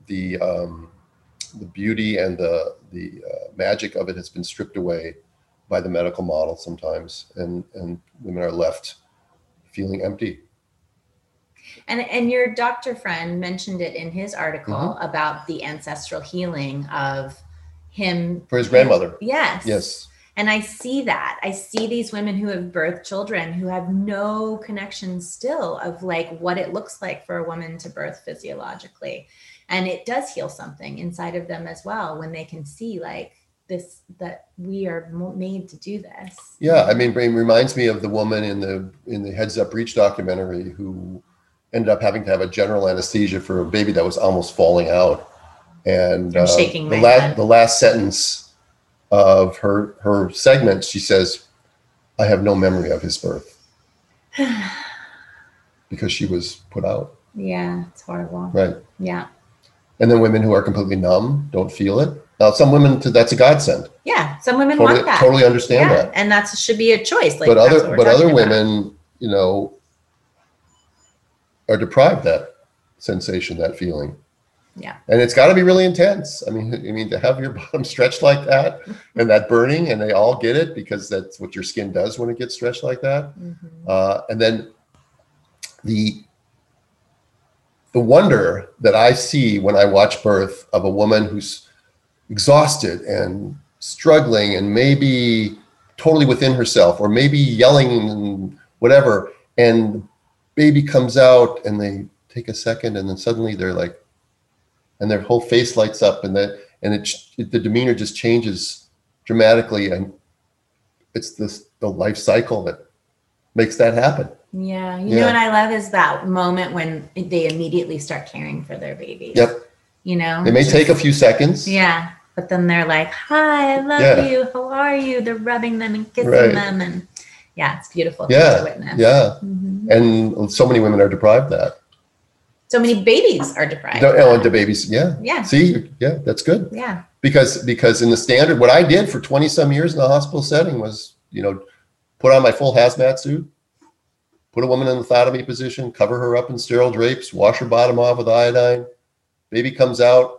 the um, the beauty and the the uh, magic of it has been stripped away by the medical model sometimes, and and women are left feeling empty. And and your doctor friend mentioned it in his article Mm-hmm. about the ancestral healing of him For his grandmother, Yes. yes, And I see that. I see these women who have birthed children who have no connection still of like what it looks like for a woman to birth physiologically. And it does heal something inside of them as well when they can see like this that we are made to do this. yeah. I mean, it reminds me of the woman in the in the Heads Up Breech documentary who ended up having to have a general anesthesia for a baby that was almost falling out, and uh, shaking the last the last sentence of her her segment, she says, "I have no memory of his birth." [sighs] because she was put out, yeah, it's horrible. right? Yeah. And then women who are completely numb don't feel it. Now, some women, that's a godsend. Yeah. Some women Totally, want that. totally understand yeah. that. And that should be a choice. Like but other, but other talking about. women, you know, are deprived that sensation, that feeling. Yeah. And it's got to be really intense. I mean, [laughs] I mean, to have your [laughs] bottom stretched like that [laughs] and that burning, and they all get it because that's what your skin does when it gets stretched like that. Mhm. Uh, and then the the wonder that I see when I watch birth of a woman who's exhausted and struggling and maybe totally within herself or maybe yelling and whatever and baby comes out and they take a second and then suddenly they're like and their whole face lights up and that and it, it the demeanor just changes dramatically and it's this the life cycle that makes that happen Yeah. You Yeah. know what I love is that moment when they immediately start caring for their babies. Yep. You know? It may Just- take a few seconds. Yeah. But then they're like, Hi, I love Yeah. you. How are you? They're rubbing them and kissing Right. them. And yeah, it's beautiful Yeah, to witness. Yeah. Mhm. And so many women are deprived that. So many babies are deprived. The, oh, and the babies. Yeah. yeah. See, yeah, that's good. Yeah. Because because in the standard, what I did for 20 some years in the hospital setting was, you know, put on my full hazmat suit, put a woman in the lithotomy position, cover her up in sterile drapes, wash her bottom off with iodine. Baby comes out,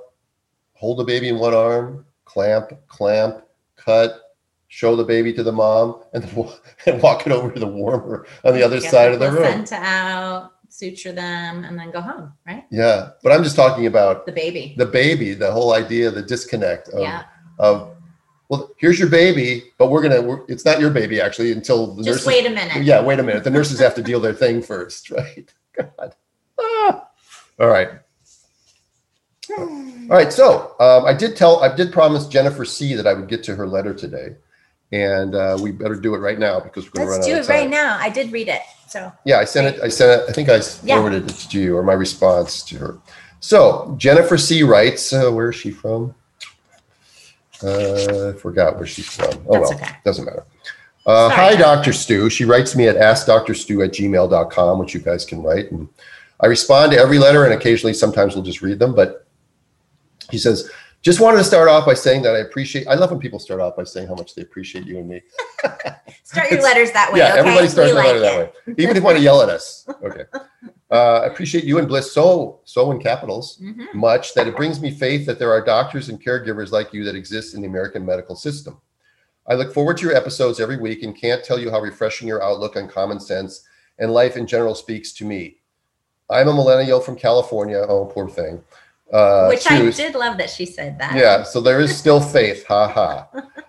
hold the baby in one arm, clamp, clamp, cut, show the baby to the mom, and [laughs] walk it over to the warmer on the other Get side of the room. out, suture them, and then go home, right? Yeah, but I'm just talking about The baby. the baby, the whole idea, the disconnect of, yeah. of well, here's your baby, but we're gonna, we're, it's not your baby actually until the Just nurses. wait a minute. Yeah, wait a minute. The nurses have to deal their thing first, [laughs] right? God. Ah. All right. All right. So um, I did tell, I did promise Jennifer C that I would get to her letter today, and uh, we better do it right now because we're going to run out. of time. Let's do it right now. I did read it. So Yeah, I sent it. I sent it. I think I Yeah. forwarded it to you or my response to her. So Jennifer C writes, uh, where is she from? Uh, I forgot where she's from. Oh That's well, okay. doesn't matter. Uh, Sorry, hi, Jennifer. Dr. Stu. She writes me at askdrstu at gmail.com, which you guys can write. And I respond to every letter and occasionally sometimes we'll just read them. But he says, just wanted to start off by saying that I appreciate, I love when people start off by saying how much they appreciate you and me. [laughs] start your letters that way. Yeah, okay? everybody starts their letter like that way. Even if you want to yell at us. Okay. Uh, I appreciate you and Bliss so, so in capitals Mhm. much that it brings me faith that there are doctors and caregivers like you that exist in the American medical system. I look forward to your episodes every week and can't tell you how refreshing your outlook on common sense and life in general speaks to me. I'm a millennial from California. Oh, poor thing. Uh, Which I choose- did love that she said that. yeah, so there is still [laughs] faith. Ha ha.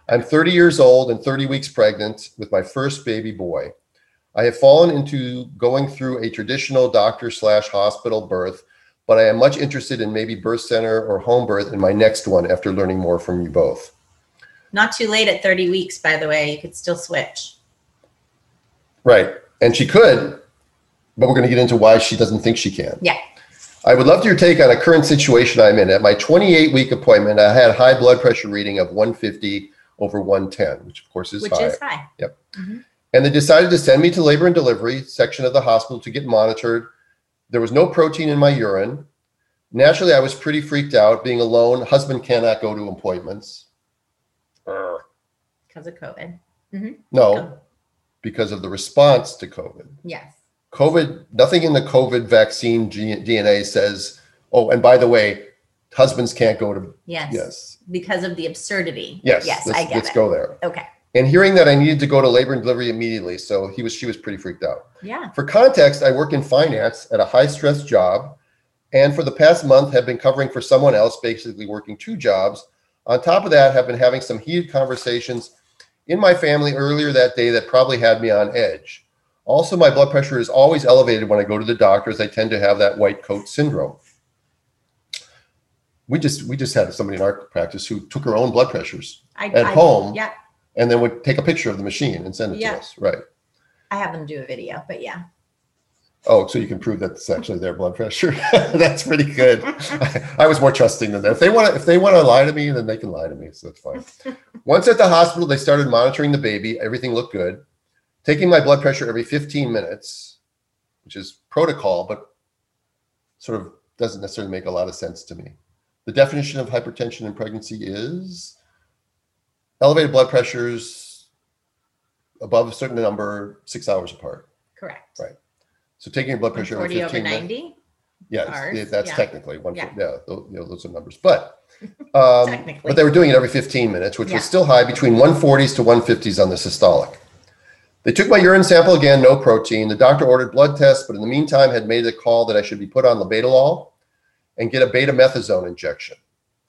I'm 30 years old and 30 weeks pregnant with my first baby boy. I have fallen into going through a traditional doctor slash hospital birth, but I am much interested in maybe birth center or home birth in my next one after learning more from you both. Not too late at 30 weeks, by the way. You could still switch. Right. And she could, but we're going to get into why she doesn't think she can. Yeah. I would love your take on a current situation I'm in. At my 28 week appointment, I had high blood pressure reading of 150 over 110, which of course is which high. is high. Yep. Mm-hmm. and they decided to send me to labor and delivery section of the hospital to get monitored. There was no protein in my urine. Naturally, I was pretty freaked out. Being alone, husband cannot go to appointments. Urgh. Because of COVID. Mm-hmm. No, because of the response to COVID. Yes. COVID, nothing in the COVID vaccine G- DNA says, oh, and by the way, husbands can't go to, Yes. yes, Because of the absurdity. yes, Yes, let's, I get let's it. go there. Okay. And hearing that I needed to go to labor and delivery immediately, so he was, she was pretty freaked out. Yeah. For context, I work in finance at a high stress job, and for the past month have been covering for someone else, basically working two jobs. On top of that, have been having some heated conversations in my family earlier that day that probably had me on edge. Also, my blood pressure is always elevated when I go to the doctors. I tend to have that white coat syndrome. We just we just had somebody in our practice who took her own blood pressures I, At I- home? Yeah. and then would take a picture of the machine and send it Yeah. to us. Right. I have them do a video, but yeah. Oh, so you can prove that it's actually their blood pressure. [laughs] that's pretty good. [laughs] I was more trusting than that. If they want to, if they want to lie to me, then they can lie to me. So that's fine. [laughs] Once at the hospital, they started monitoring the baby. Everything looked good. Taking my blood pressure every 15 minutes, which is protocol, but sort of doesn't necessarily make a lot of sense to me. The definition of hypertension in pregnancy is elevated blood pressures above a certain number, six hours apart. Correct. Right. So taking your blood pressure every 40 over 15 minutes. 90. Yes, yeah, that's yeah. technically one. Yeah. Yeah, those, you know, those are numbers. But [laughs] um, but they were doing it every 15 minutes, which Yeah. was still high, between 140s to 150s on the systolic. They took my urine sample again, no protein. The doctor ordered blood tests, but in the meantime had made the call that I should be put on labetalol and get a betamethasone injection.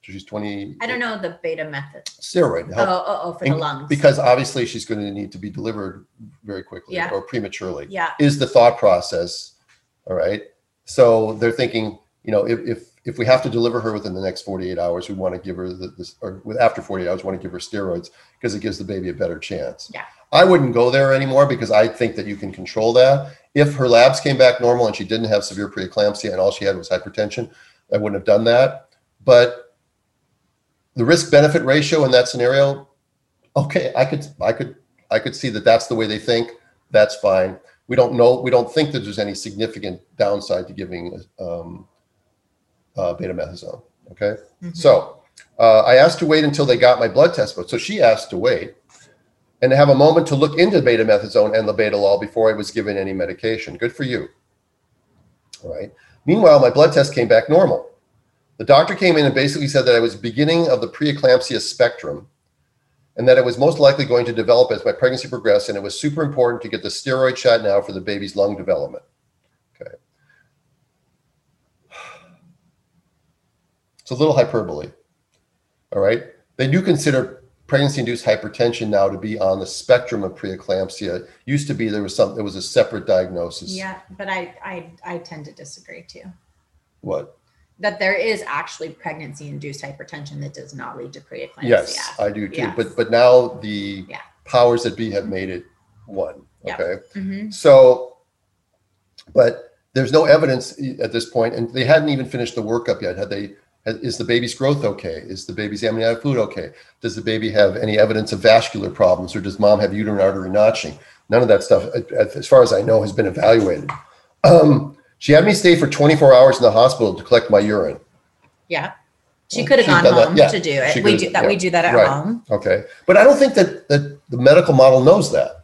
So she's 20 I don't know the beta method. steroid to Oh, oh, oh, for the lungs. because obviously she's going to need to be delivered very quickly Yeah. or prematurely yeah. is the thought process. All right. So they're thinking, you know, if if, if we have to deliver her within the next 48 hours, we want to give her the, this, or with after 48 hours, we want to give her steroids because it gives the baby a better chance. Yeah. I wouldn't go there anymore because I think that you can control that. If her labs came back normal and she didn't have severe preeclampsia and all she had was hypertension, I wouldn't have done that. But the risk benefit ratio in that scenario, okay, I could, I could, I could see that that's the way they think. That's fine. We don't know, we don't think that there's any significant downside to giving um, uh, betamethasone. Okay. Mhm. So uh, I asked to wait until they got my blood test. But so she asked to wait and have a moment to look into betamethasone and labetalol before I was given any medication. Good for you. All right. Meanwhile, my blood test came back normal. The doctor came in and basically said that I was beginning of the preeclampsia spectrum and that it was most likely going to develop as my pregnancy progressed. And it was super important to get the steroid shot now for the baby's lung development. Okay. It's a little hyperbole. All right. They do consider pregnancy induced hypertension now to be on the spectrum of preeclampsia. Used to be there was some there was a separate diagnosis. Yeah, but I, I I tend to disagree too. What? That there is actually pregnancy induced hypertension that does not lead to preeclampsia. Yes, I do too. Yes. But but now the Yeah. powers that be have made it one. Yeah. Okay. Mhm. So, but there's no evidence at this point, and they hadn't even finished the workup yet. Had they? Is the baby's growth okay? Is the baby's amniotic fluid okay? Does the baby have any evidence of vascular problems, or does mom have uterine artery notching? None of that stuff, as far as I know, has been evaluated. Um, she had me stay for 24 hours in the hospital to collect my urine. Yeah. She could have gone home yeah. to do it. We do that. We do that at Right. home. Okay, but I don't think that that the medical model knows that.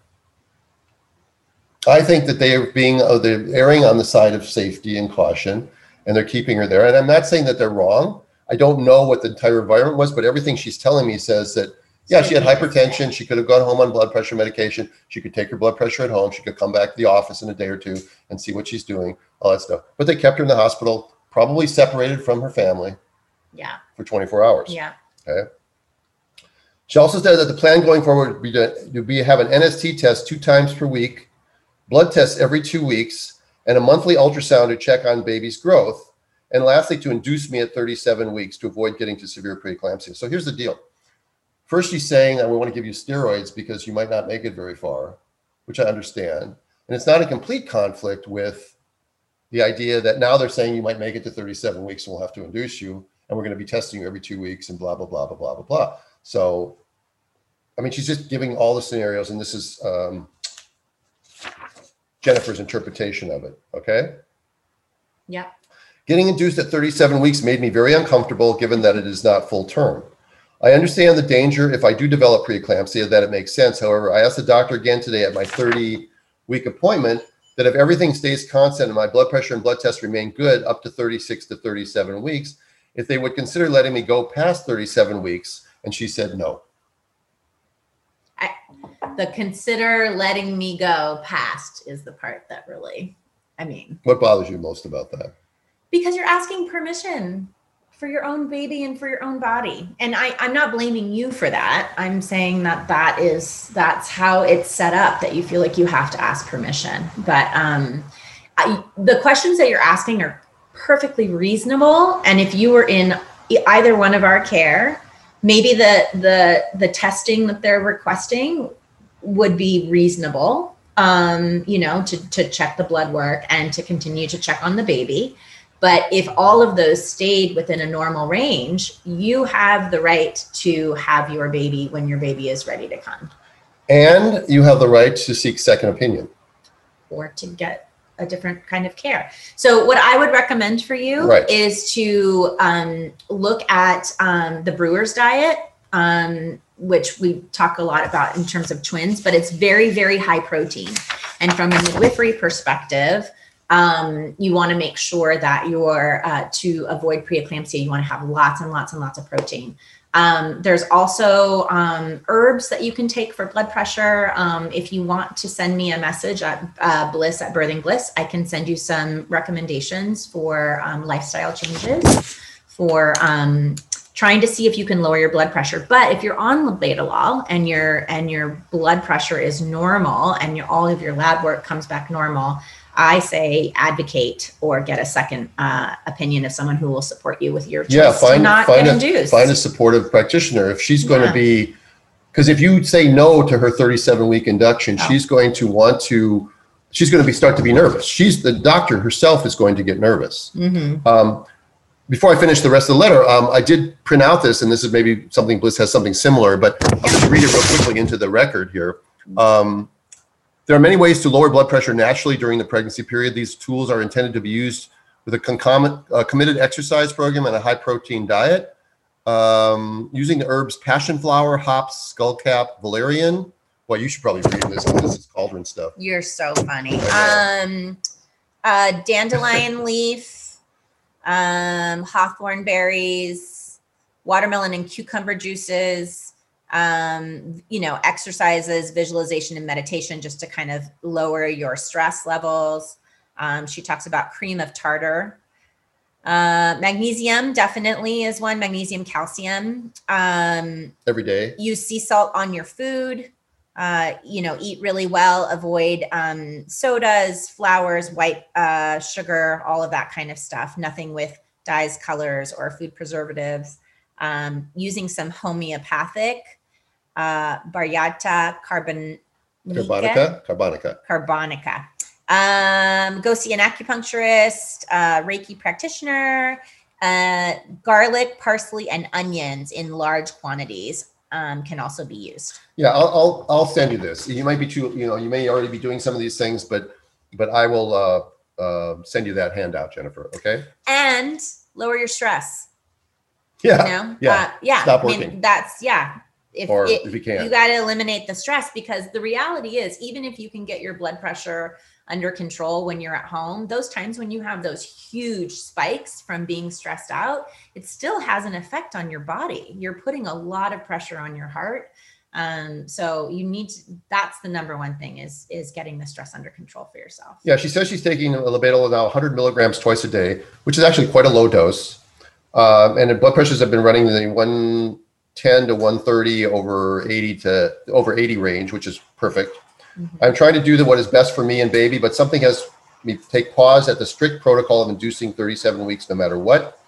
I think that they are being, oh, they're erring on the side of safety and caution, and they're keeping her there. And I'm not saying that they're wrong. I don't know what the entire environment was, but everything she's telling me says that, yeah, she had hypertension. She could have gone home on blood pressure medication. She could take her blood pressure at home. She could come back to the office in a day or two and see what she's doing, all that stuff. But they kept her in the hospital, probably separated from her family Yeah. for 24 hours. Yeah. Okay. She also said that the plan going forward would be to, to be have an NST test two times per week, blood tests every two weeks, and a monthly ultrasound to check on baby's growth. And lastly, to induce me at 37 weeks to avoid getting to severe preeclampsia. So here's the deal. First, she's saying that we want to give you steroids because you might not make it very far, which I understand. And it's not a complete conflict with the idea that now they're saying you might make it to 37 weeks and we'll have to induce you, and we're going to be testing you every two weeks and blah, blah, blah, blah, blah, blah, blah. So, I mean, she's just giving all the scenarios, and this is um, Jennifer's interpretation of it. Okay. Yeah. Getting induced at 37 weeks made me very uncomfortable given that it is not full term. I understand the danger if I do develop preeclampsia that it makes sense. However, I asked the doctor again today at my 30 week appointment that if everything stays constant and my blood pressure and blood tests remain good up to 36 to 37 weeks, if they would consider letting me go past 37 weeks. And she said no. The consider letting me go past is the part that really, I mean, What bothers you most about that? because you're asking permission for your own baby and for your own body. And I, i'm not blaming you for that. I'm saying that that is that's how it's set up that you feel like you have to ask permission. But um I, the questions that you're asking are perfectly reasonable. And if you were in either one of our care maybe the the the testing that they're requesting would be reasonable um you know to to check the blood work and to continue to check on the baby but if all of those stayed within a normal range, you have the right to have your baby when your baby is ready to come And you have the right to seek second opinion. or to get a different kind of care. So, what I would recommend for you Right. is to um, look at um, the brewer's diet, um, which we talk a lot about in terms of twins, but it's very, very high protein. And from a midwifery perspective, um, you want to make sure that you're uh, to avoid preeclampsia. You want to have lots and lots and lots of protein. Um, there's also um, herbs that you can take for blood pressure. Um, if you want to send me a message at uh, Bliss at Birthing Bliss, I can send you some recommendations for um, lifestyle changes for um, trying to see if you can lower your blood pressure. But if you're on labetalol and your and your blood pressure is normal and your, all of your lab work comes back normal, I say advocate or get a second uh, opinion of someone who will support you with your choice Yeah, find not find get a, induced. find a supportive practitioner. If she's going Yeah. to be, because if you say no to her 37 week induction, Oh. she's going to want to, she's going to be start to be nervous. She's the doctor herself is going to get nervous. Mhm. Um, before I finish the rest of the letter, um, I did print out this, and this is maybe something Bliss has something similar, but I'll just read it real quickly into the record here. Um, there are many ways to lower blood pressure naturally during the pregnancy period. These tools are intended to be used with a concomitant, uh, committed exercise program and a high protein diet. Um, using the herbs passion flower, hops, skullcap, valerian. Well, you should probably read this. Because this is cauldron stuff. You're so funny. Um, uh, dandelion leaf, um, hawthorn berries, watermelon and cucumber juices. Um, you know, exercises, visualization, and meditation just to kind of lower your stress levels. Um, she talks about cream of tartar. Uh, magnesium definitely is one. Magnesium, calcium. Um, Every day. use sea salt on your food uh, you know eat really well avoid um, sodas flours white uh, sugar all of that kind of stuff. Nothing with dyes colors or food preservatives. Um, using some homeopathic uh, baryta carbon Carbonica. Carbonica. carbonica. Um, go see an acupuncturist uh, reiki practitioner. Uh, garlic parsley and onions in large quantities um, can also be used Yeah, I'll, I'll, I'll send you this. You might be too, you know, you may already be doing some of these things, but, but I will, uh, uh, send you that handout, Jennifer. Okay. and lower your stress Yeah. you know yeah. Uh, yeah Stop I mean, working. that's yeah if, or it- if you can. you got to eliminate the stress because the reality is even if you can get your blood pressure under control when you're at home those times when you have those huge spikes from being stressed out it still has an effect on your body you're putting a lot of pressure on your heart um, so you need to, that's the number one thing is is getting the stress under control for yourself Yeah, she says she's taking Labetalol 100 milligrams twice a day, which is actually quite a low dose. Um, and blood pressures have been running in the 110 to 130 over 80 to over 80 range, which is perfect. Mhm. I'm trying to do the, what is best for me and baby, but something has me take pause at the strict protocol of inducing 37 weeks no matter what.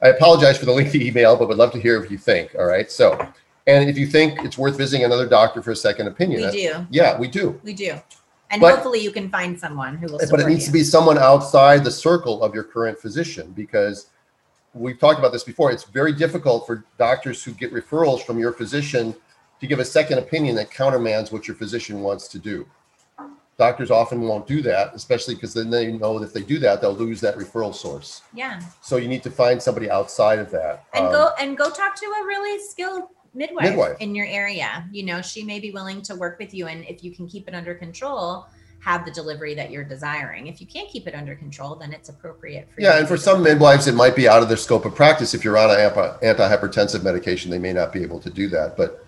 I apologize for the lengthy email, but would love to hear what you think. All right. So, and if you think it's worth visiting another doctor for a second opinion, we do yeah, we do. we do and But- hopefully you can find someone who will But it needs you. to be someone outside the circle of your current physician because we've talked about this before. It's very difficult for doctors who get referrals from your physician to give a second opinion that countermands what your physician wants to do. Doctors often won't do that, especially because then they know that if they do that, they'll lose that referral source. yeah So you need to find somebody outside of that. and Um, go and go talk to a really skilled midwife, Midwife. in your area you know she may be willing to work with you and if you can keep it under control have the delivery that you're desiring if you can't keep it under control then it's appropriate for you Yeah, and for some midwives, it might be out of their scope of practice. If you're on an anti- antihypertensive medication, they may not be able to do that. But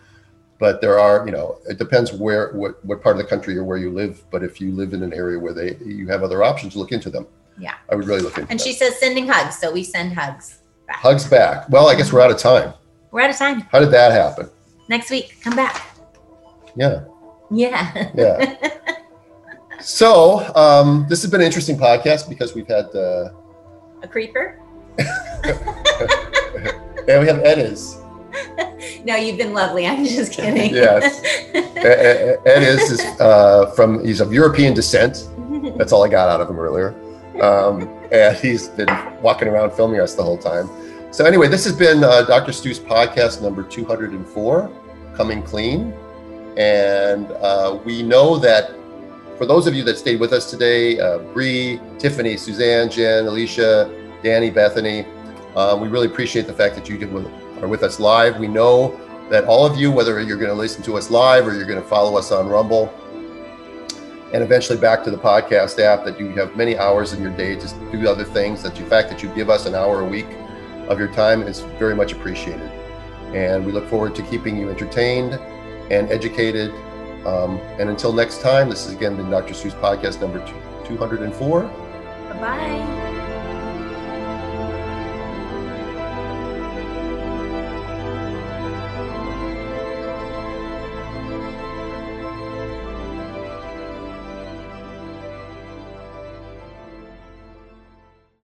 but there are, you know, it depends where what what part of the country or where you live. But if you live in an area where they you have other options, look into them. Yeah. I would really look into. and them. she says sending hugs so we send hugs back. hugs back. Well, I guess we're out of time. we're out of time How did that happen? next week come back Yeah, yeah yeah. [laughs] so um, this has been an interesting podcast because we've had uh, a creeper [laughs] and we have Edis. No you've been lovely i'm just [laughs] kidding Yes. [laughs] Ed is uh, from he's of European descent. That's all I got out of him earlier. Um, and he's been walking around filming us the whole time. So anyway, this has been uh, Dr. Stu's podcast number 204, Coming Clean. And uh, we know that for those of you that stayed with us today, uh, Bree, Tiffany, Suzanne, Jen, Alicia, Danny, Bethany, uh, we really appreciate the fact that you did with, are with us live. We know that all of you, whether you're going to listen to us live or you're going to follow us on Rumble, and eventually back to the podcast app that you have many hours in your day to do other things that the fact that you give us an hour a week of your time is very much appreciated. And we look forward to keeping you entertained and educated. Um, and until next time this has again been dr stu's podcast number two, 204 bye